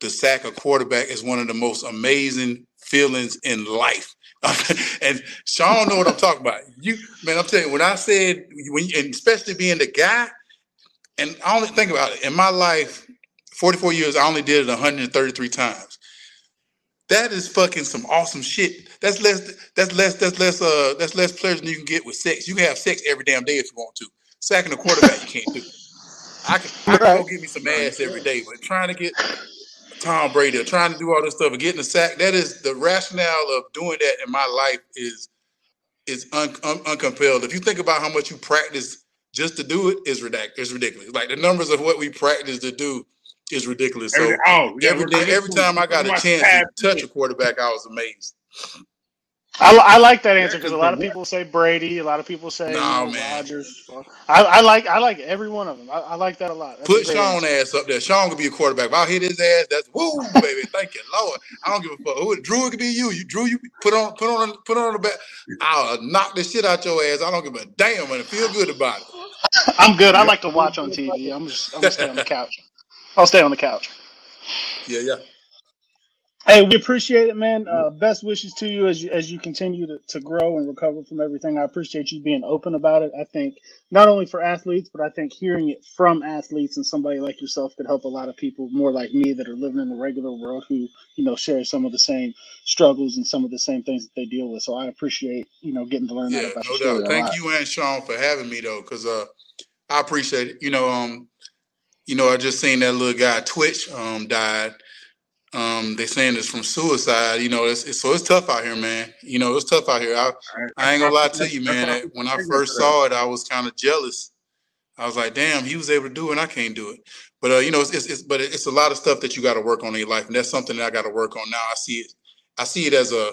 The sack a quarterback is one of the most amazing feelings in life. and Sean know what I'm talking about. You man, I'm telling you, when I said when and especially being the guy, and I only think about it in my life, 44 years, I only did it 133 times. That is fucking some awesome shit. That's less. That's less. That's less. Uh, that's less pleasure than you can get with sex. You can have sex every damn day if you want to. Sacking a quarterback, you can't do. I can. I can go get me some ass every day, but trying to get Tom Brady, trying to do all this stuff and getting a sack. That is the rationale of doing that in my life is is un, un, uncompelled. If you think about how much you practice just to do it, is ridiculous. It's ridiculous. Like the numbers of what we practice to do is ridiculous. So every, oh, yeah, every, day, every time I got a chance to touch a quarterback, I was amazed. I, I like that answer because a lot of people say Brady, a lot of people say No, you know, man. Rodgers. I, I like I like every one of them. I, I like that a lot. That's Put great Sean answer. ass up there. Sean could be a quarterback. If I hit his ass, that's woo, baby. Thank you, Lord. I don't give a fuck. Who Drew it could be you. You Drew, you put on put on put on the back. I'll knock the shit out your ass. I don't give a damn and feel good about it. I'm good. I like to watch on TV. I'm just I'm gonna on the couch. I'll stay on the couch. Yeah, yeah. Hey, we appreciate it, man. Uh, best wishes to you as you as you continue to, to grow and recover from everything. I appreciate you being open about it. I think not only for athletes, but I think hearing it from athletes and somebody like yourself could help a lot of people more like me that are living in the regular world who, you know, share some of the same struggles and some of the same things that they deal with. So I appreciate, you know, getting to learn Yeah, that about no your doubt. Thank you and Sean for having me though, because uh, I appreciate it. You know, um, you know, I just seen that little guy Twitch um died. Um, they saying it's from suicide. You know, it's, it's so it's tough out here, man. You know, it's tough out here. I I ain't gonna lie to you, man. When I first saw it, I was kind of jealous. I was like, damn, he was able to do it, and I can't do it. But uh, you know, it's, it's, it's but it's a lot of stuff that you got to work on in your life, and that's something that I got to work on now. I see it, I see it as a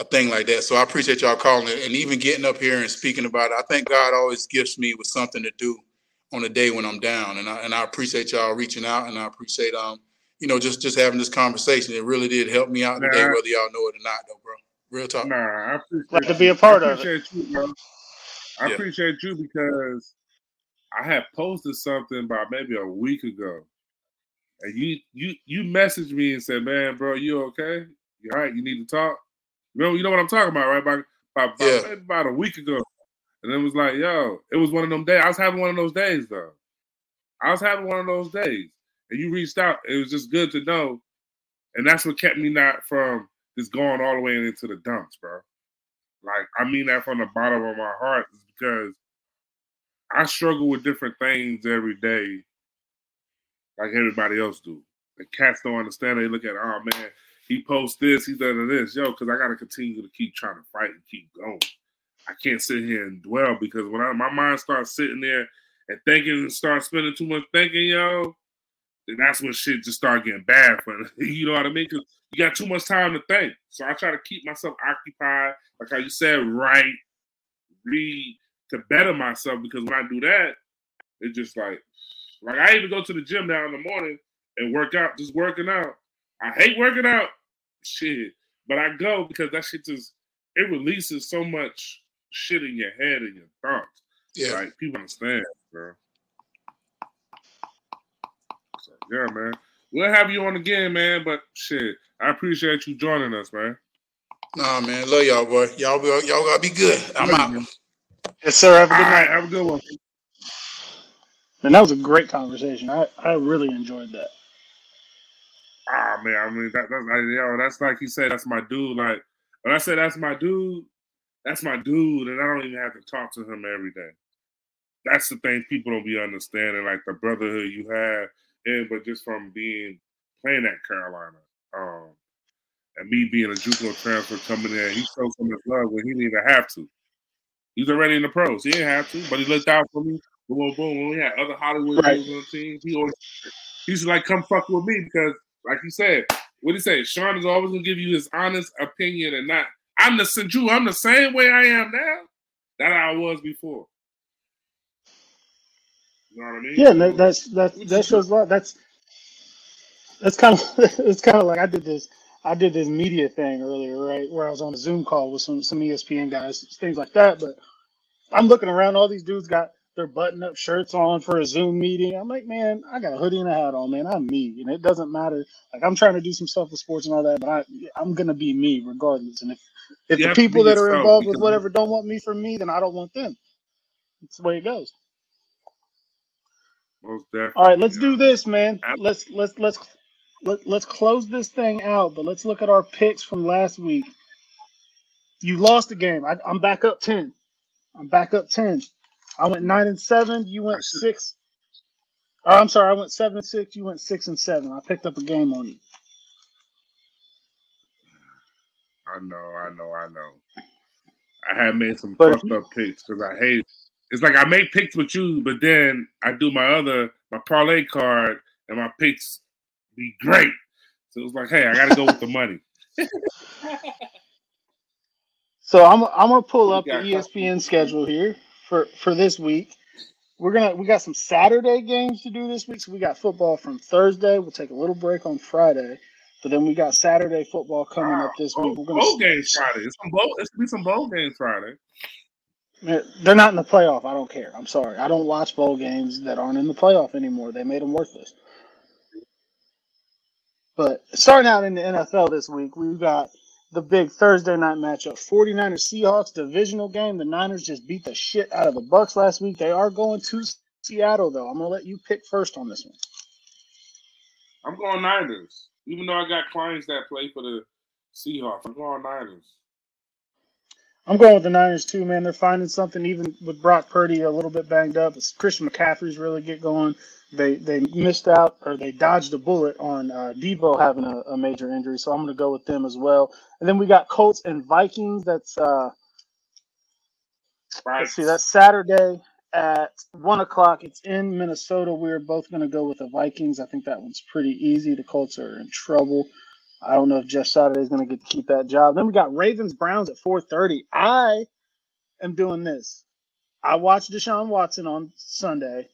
a thing like that. So I appreciate y'all calling it and even getting up here and speaking about it. I think God always gifts me with something to do on a day when I'm down, and I and I appreciate y'all reaching out, and I appreciate um you know just just having this conversation. It really did help me out today, whether y'all know it or not, though, bro. Real talk. Nah, I appreciate Like to be a part I of it. appreciate you, bro. I Yeah. appreciate you because I had posted something about maybe a week ago, and you you you messaged me and said, "Man, bro, you okay? You all right? You need to talk." You know, you know what I'm talking about, right? About about, about, Yeah. maybe about a week ago, and it was like, "Yo, it was one of them days." I was having one of those days though. I was having one of those days, and you reached out. It was just good to know, and that's what kept me not from just going all the way into the dumps, bro. Like I mean that from the bottom of my heart, is because I struggle with different things every day, like everybody else do. The cats don't understand. They look at, oh man, he posts this, he does this, yo, because I got to continue to keep trying to fight and keep going. I can't sit here and dwell because when I, my mind starts sitting there and thinking and start spending too much thinking, yo, then that's when shit just start getting bad for you know what I mean? Because you got too much time to think. So I try to keep myself occupied, like how you said, write, read to better myself. Because when I do that, it's just like, like I even go to the gym now in the morning and work out, just working out. I hate working out, shit, but I go because that shit just it releases so much shit in your head and your thoughts. Yeah. Like people understand, bro. So, yeah, man. We'll have you on again, man. But shit, I appreciate you joining us, man. Nah, man, love y'all, boy. Y'all be, y'all gotta be good. I'm out. Yes, sir. Have a All good right, night. have a good one. And that was a great conversation. I, I really enjoyed that. Ah man, I mean that, that's like, yo, that's like you said, that's my dude. Like when I say that's my dude, that's my dude, and I don't even have to talk to him every day. That's the thing people don't be understanding, like the brotherhood you have, and but just from being playing at Carolina, um, and me being a JUCO transfer coming in, he showed so much love when he didn't even have to. He's already in the pros. He didn't have to, but he looked out for me. Boom, boom. When we had other Hollywood Right. on the team, he always he's like come fuck with me because, like you said, what he say? Sean is always gonna give you his honest opinion and not. I'm the Drew. I'm the same way I am now that I was before. You know what I mean? Yeah, that, that's that that shows a lot. That's that's kind of it's kind of like I did this I did this media thing earlier, right? Where I was on a Zoom call with some some ESPN guys, things like that. But I'm looking around, all these dudes got their button up shirts on for a Zoom meeting. I'm like, man, I got a hoodie and a hat on, man. I'm me, and it doesn't matter. Like I'm trying to do some stuff with sports and all that, but I I'm gonna be me regardless. And if if You the people that are involved with whatever don't want me for me, then I don't want them. It's the way it goes. Most definitely. All right, let's do this, man. Let's let's let's let, let's close this thing out, but let's look at our picks from last week. You lost the game. I, I'm back up ten. I'm back up ten. I went nine and seven. You went six. Oh, I'm sorry. I went seven and six. You went six and seven. I picked up a game on you. I know, I know, I know. I have made some But fucked up picks because I hate. It's like I make picks with you, but then I do my other my parlay card, and my picks be great. So it was like, hey, I got to go with the money. So I'm I'm gonna pull up the ESPN schedule here for for this week. We're gonna we got some Saturday games to do this week. So we got football from Thursday. We'll take a little break on Friday, but then we got Saturday football coming up this week. Bowl, We're gonna bowl games Friday. It's some bowl. It's gonna be some bowl games Friday. They're not in the playoff. I don't care. I'm sorry. I don't watch bowl games that aren't in the playoff anymore. They made them worthless. But starting out in the NFL this week, we've got the big Thursday night matchup 49ers Seahawks divisional game. The Niners just beat the shit out of the Bucks last week. They are going to Seattle, though. I'm going to let you pick first on this one. I'm going Niners. Even though I got clients that play for the Seahawks, I'm going Niners. I'm going with the Niners too, man. They're finding something even with Brock Purdy a little bit banged up. It's Christian McCaffrey's really get going. They they missed out or they dodged a bullet on uh, Deebo having a, a major injury, so I'm going to go with them as well. And then we got Colts and Vikings. That's uh, Right. let's see, that's Saturday at one o'clock. It's in Minnesota. We're both going to go with the Vikings. I think that one's pretty easy. The Colts are in trouble. I don't know if Jeff Saturday is going to get to keep that job. Then we got Ravens Browns at 4:30. I am doing this. I watched Deshaun Watson on Sunday.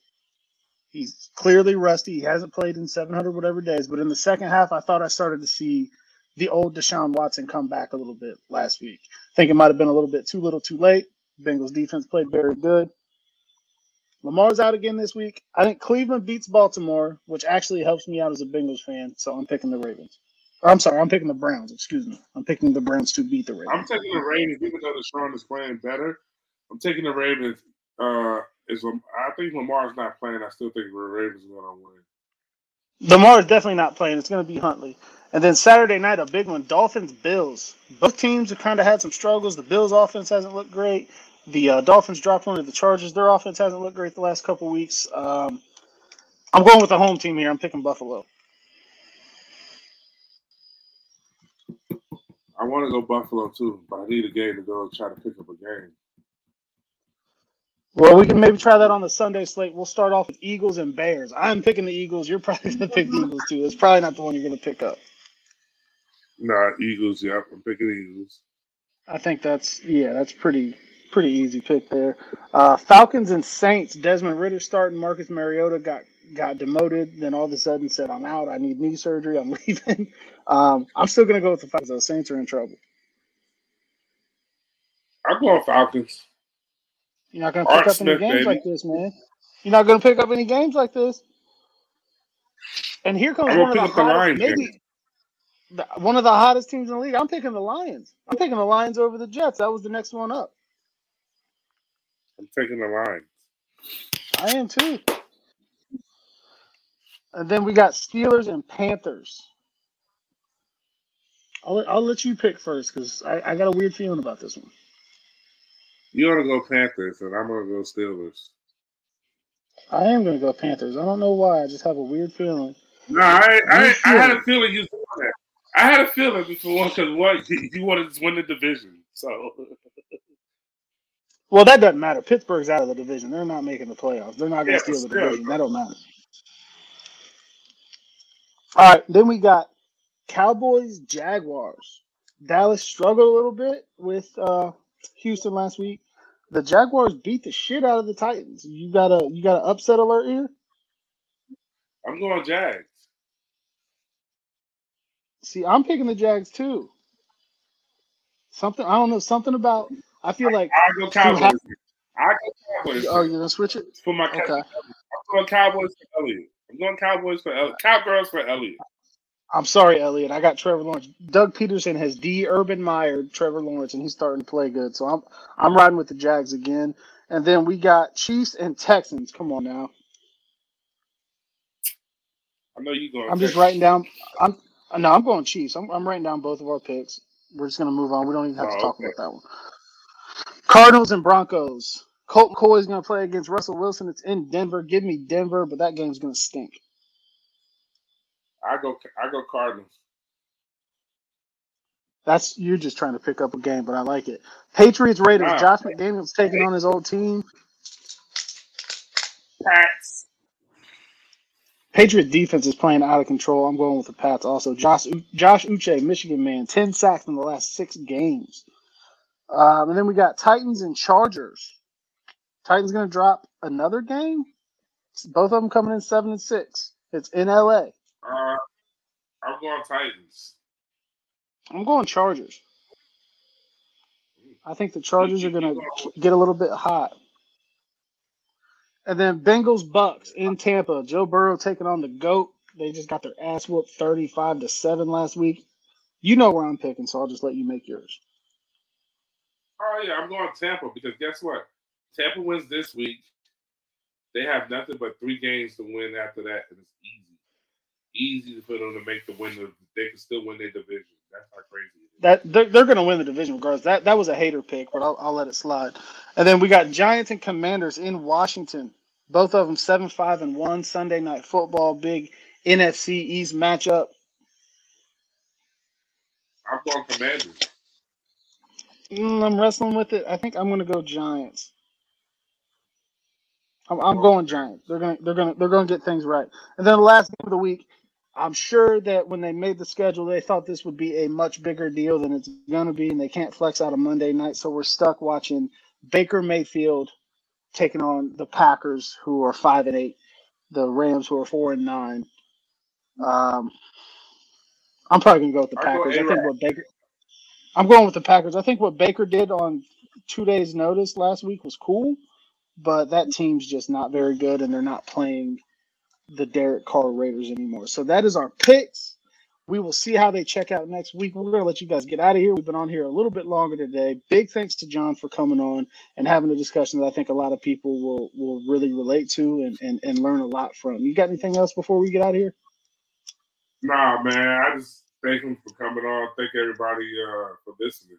He's clearly rusty. He hasn't played in 700 whatever days, but in the second half, I thought I started to see the old Deshaun Watson come back a little bit last week. I think it might have been a little bit too little, too late. Bengals defense played very good. Lamar's out again this week. I think Cleveland beats Baltimore, which actually helps me out as a Bengals fan. So I'm picking the Ravens. Or, I'm sorry, I'm picking the Browns. Excuse me. I'm picking the Browns to beat the Ravens. I'm taking the Ravens, even though Deshaun is playing better. I'm taking the Ravens. Uh, is I think Lamar's not playing. I still think the Ravens are going to win. Lamar is definitely not playing. It's going to be Huntley. And then Saturday night, a big one: Dolphins Bills. Both teams have kind of had some struggles. The Bills' offense hasn't looked great. The uh, Dolphins dropped one of the Chargers. Their offense hasn't looked great the last couple weeks. Um, I'm going with the home team here. I'm picking Buffalo. I want to go Buffalo too, but I need a game to go try to pick up a game. Well, we can maybe try that on the Sunday slate. We'll start off with Eagles and Bears. I'm picking the Eagles. You're probably going to pick the Eagles too. It's probably not the one you're going to pick up. Nah, Eagles. Yep, I'm picking Eagles. I think that's yeah, that's pretty pretty easy pick there. Uh, Falcons and Saints. Desmond Ridder starting. Marcus Mariota got got demoted. Then all of a sudden said, "I'm out. I need knee surgery. I'm leaving." Um, I'm still gonna go with the Falcons. The Saints are in trouble. I'm going Falcons. You're not gonna Art pick up any games baby. like this, man. You're not gonna pick up any games like this. And here comes one of the the hottest, Lions maybe the, one of the hottest teams in the league. I'm picking the Lions. I'm picking the Lions over the Jets. That was the next one up. I'm taking the Lions. I am too. And then we got Steelers and Panthers. I'll, let- I'll let you pick first because I, I got a weird feeling about this one. You want to go Panthers, and I'm going to go Steelers. I am going to go Panthers. I don't know why. I just have a weird feeling. No, I, I, I had a feeling you doing that. I had a feeling before because what you, you wanted to win the division. So Well, that doesn't matter. Pittsburgh's out of the division. They're not making the playoffs. They're not going Yeah, to steal the division. That don't matter. All right. Then we got Cowboys, Jaguars. Dallas struggled a little bit with uh, Houston last week. The Jaguars beat the shit out of the Titans. You got a you got an upset alert here. I'm going Jags. See, I'm picking the Jags too. Something I don't know. Something about I feel like. I go Cowboys. I go Cowboys Oh, you're gonna switch it? for my. Okay. I'm going Cowboys for Elliott. I'm going Cowboys for Elliott. Cowgirls for Elliott. I'm sorry, Elliott. I got Trevor Lawrence. Doug Pederson has D. Urban Meyer Trevor Lawrence, and he's starting to play good. So I'm I'm riding with the Jags again. And then we got Chiefs and Texans. Come on now. I know you're going. I'm just writing down. I'm no, I'm going Chiefs. I'm I'm writing down both of our picks. We're just gonna move on. We don't even have to Oh, talk okay. about that one. Cardinals and Broncos. Colt McCoy is gonna play against Russell Wilson. It's in Denver. Give me Denver, but that game's gonna stink. I go. I go Cardinals. That's you're just trying to pick up a game, but I like it. Patriots Raiders. Wow. Josh McDaniels taking on his old team. Pats. Patriot defense is playing out of control. I'm going with the Pats also. Josh Josh Uche, Michigan man, ten sacks in the last six games. Um, and then we got Titans and Chargers. Titans going to drop another game. Both of them coming in seven and six. It's in LA. Uh, I'm going Titans. I'm going Chargers. I think the Chargers are going to get a little bit hot. And then Bengals Bucks in Tampa. Joe Burrow taking on the GOAT. They just got their ass whooped 35 to 7 last week. You know where I'm picking, so I'll just let you make yours. Oh yeah, I'm going Tampa because guess what? Tampa wins this week. They have nothing but three games to win after that, and it's easy, easy for them to make the win. They can still win their division. That's how crazy it is. That they're, they're going to win the division regardless. That that was a hater pick, but I'll, I'll let it slide. And then we got Giants and Commanders in Washington. Both of them seven five and one Sunday night football. Big NFC East matchup. I'm going Commanders. Mm, I'm wrestling with it. I think I'm going to go Giants. I'm, I'm going Giants. They're gonna they're gonna they're gonna get things right. And then the last game of the week, I'm sure that when they made the schedule, they thought this would be a much bigger deal than it's gonna be, and they can't flex out a Monday night, so we're stuck watching Baker Mayfield taking on the Packers, who are five and eight, the Rams, who are four and nine. Um, I'm probably gonna go with the Packers. I think what Baker. I'm going with the Packers. I think what Baker did on two days' notice last week was cool, but that team's just not very good, and they're not playing the Derek Carr Raiders anymore. So that is our picks. We will see how they check out next week. We're gonna let you guys get out of here. We've been on here a little bit longer today. Big thanks to John for coming on and having a discussion that I think a lot of people will will really relate to and and, and learn a lot from. You got anything else before we get out of here? Nah, man. I just thank him for coming on. Thank everybody uh, for listening.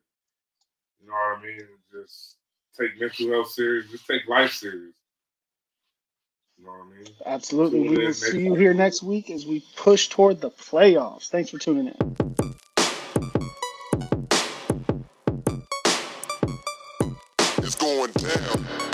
You know what I mean? Just take mental health serious. Just take life serious. You know what I mean? Absolutely. Tune We will see you week. here next week as we push toward the playoffs. Thanks for tuning in. It's going down.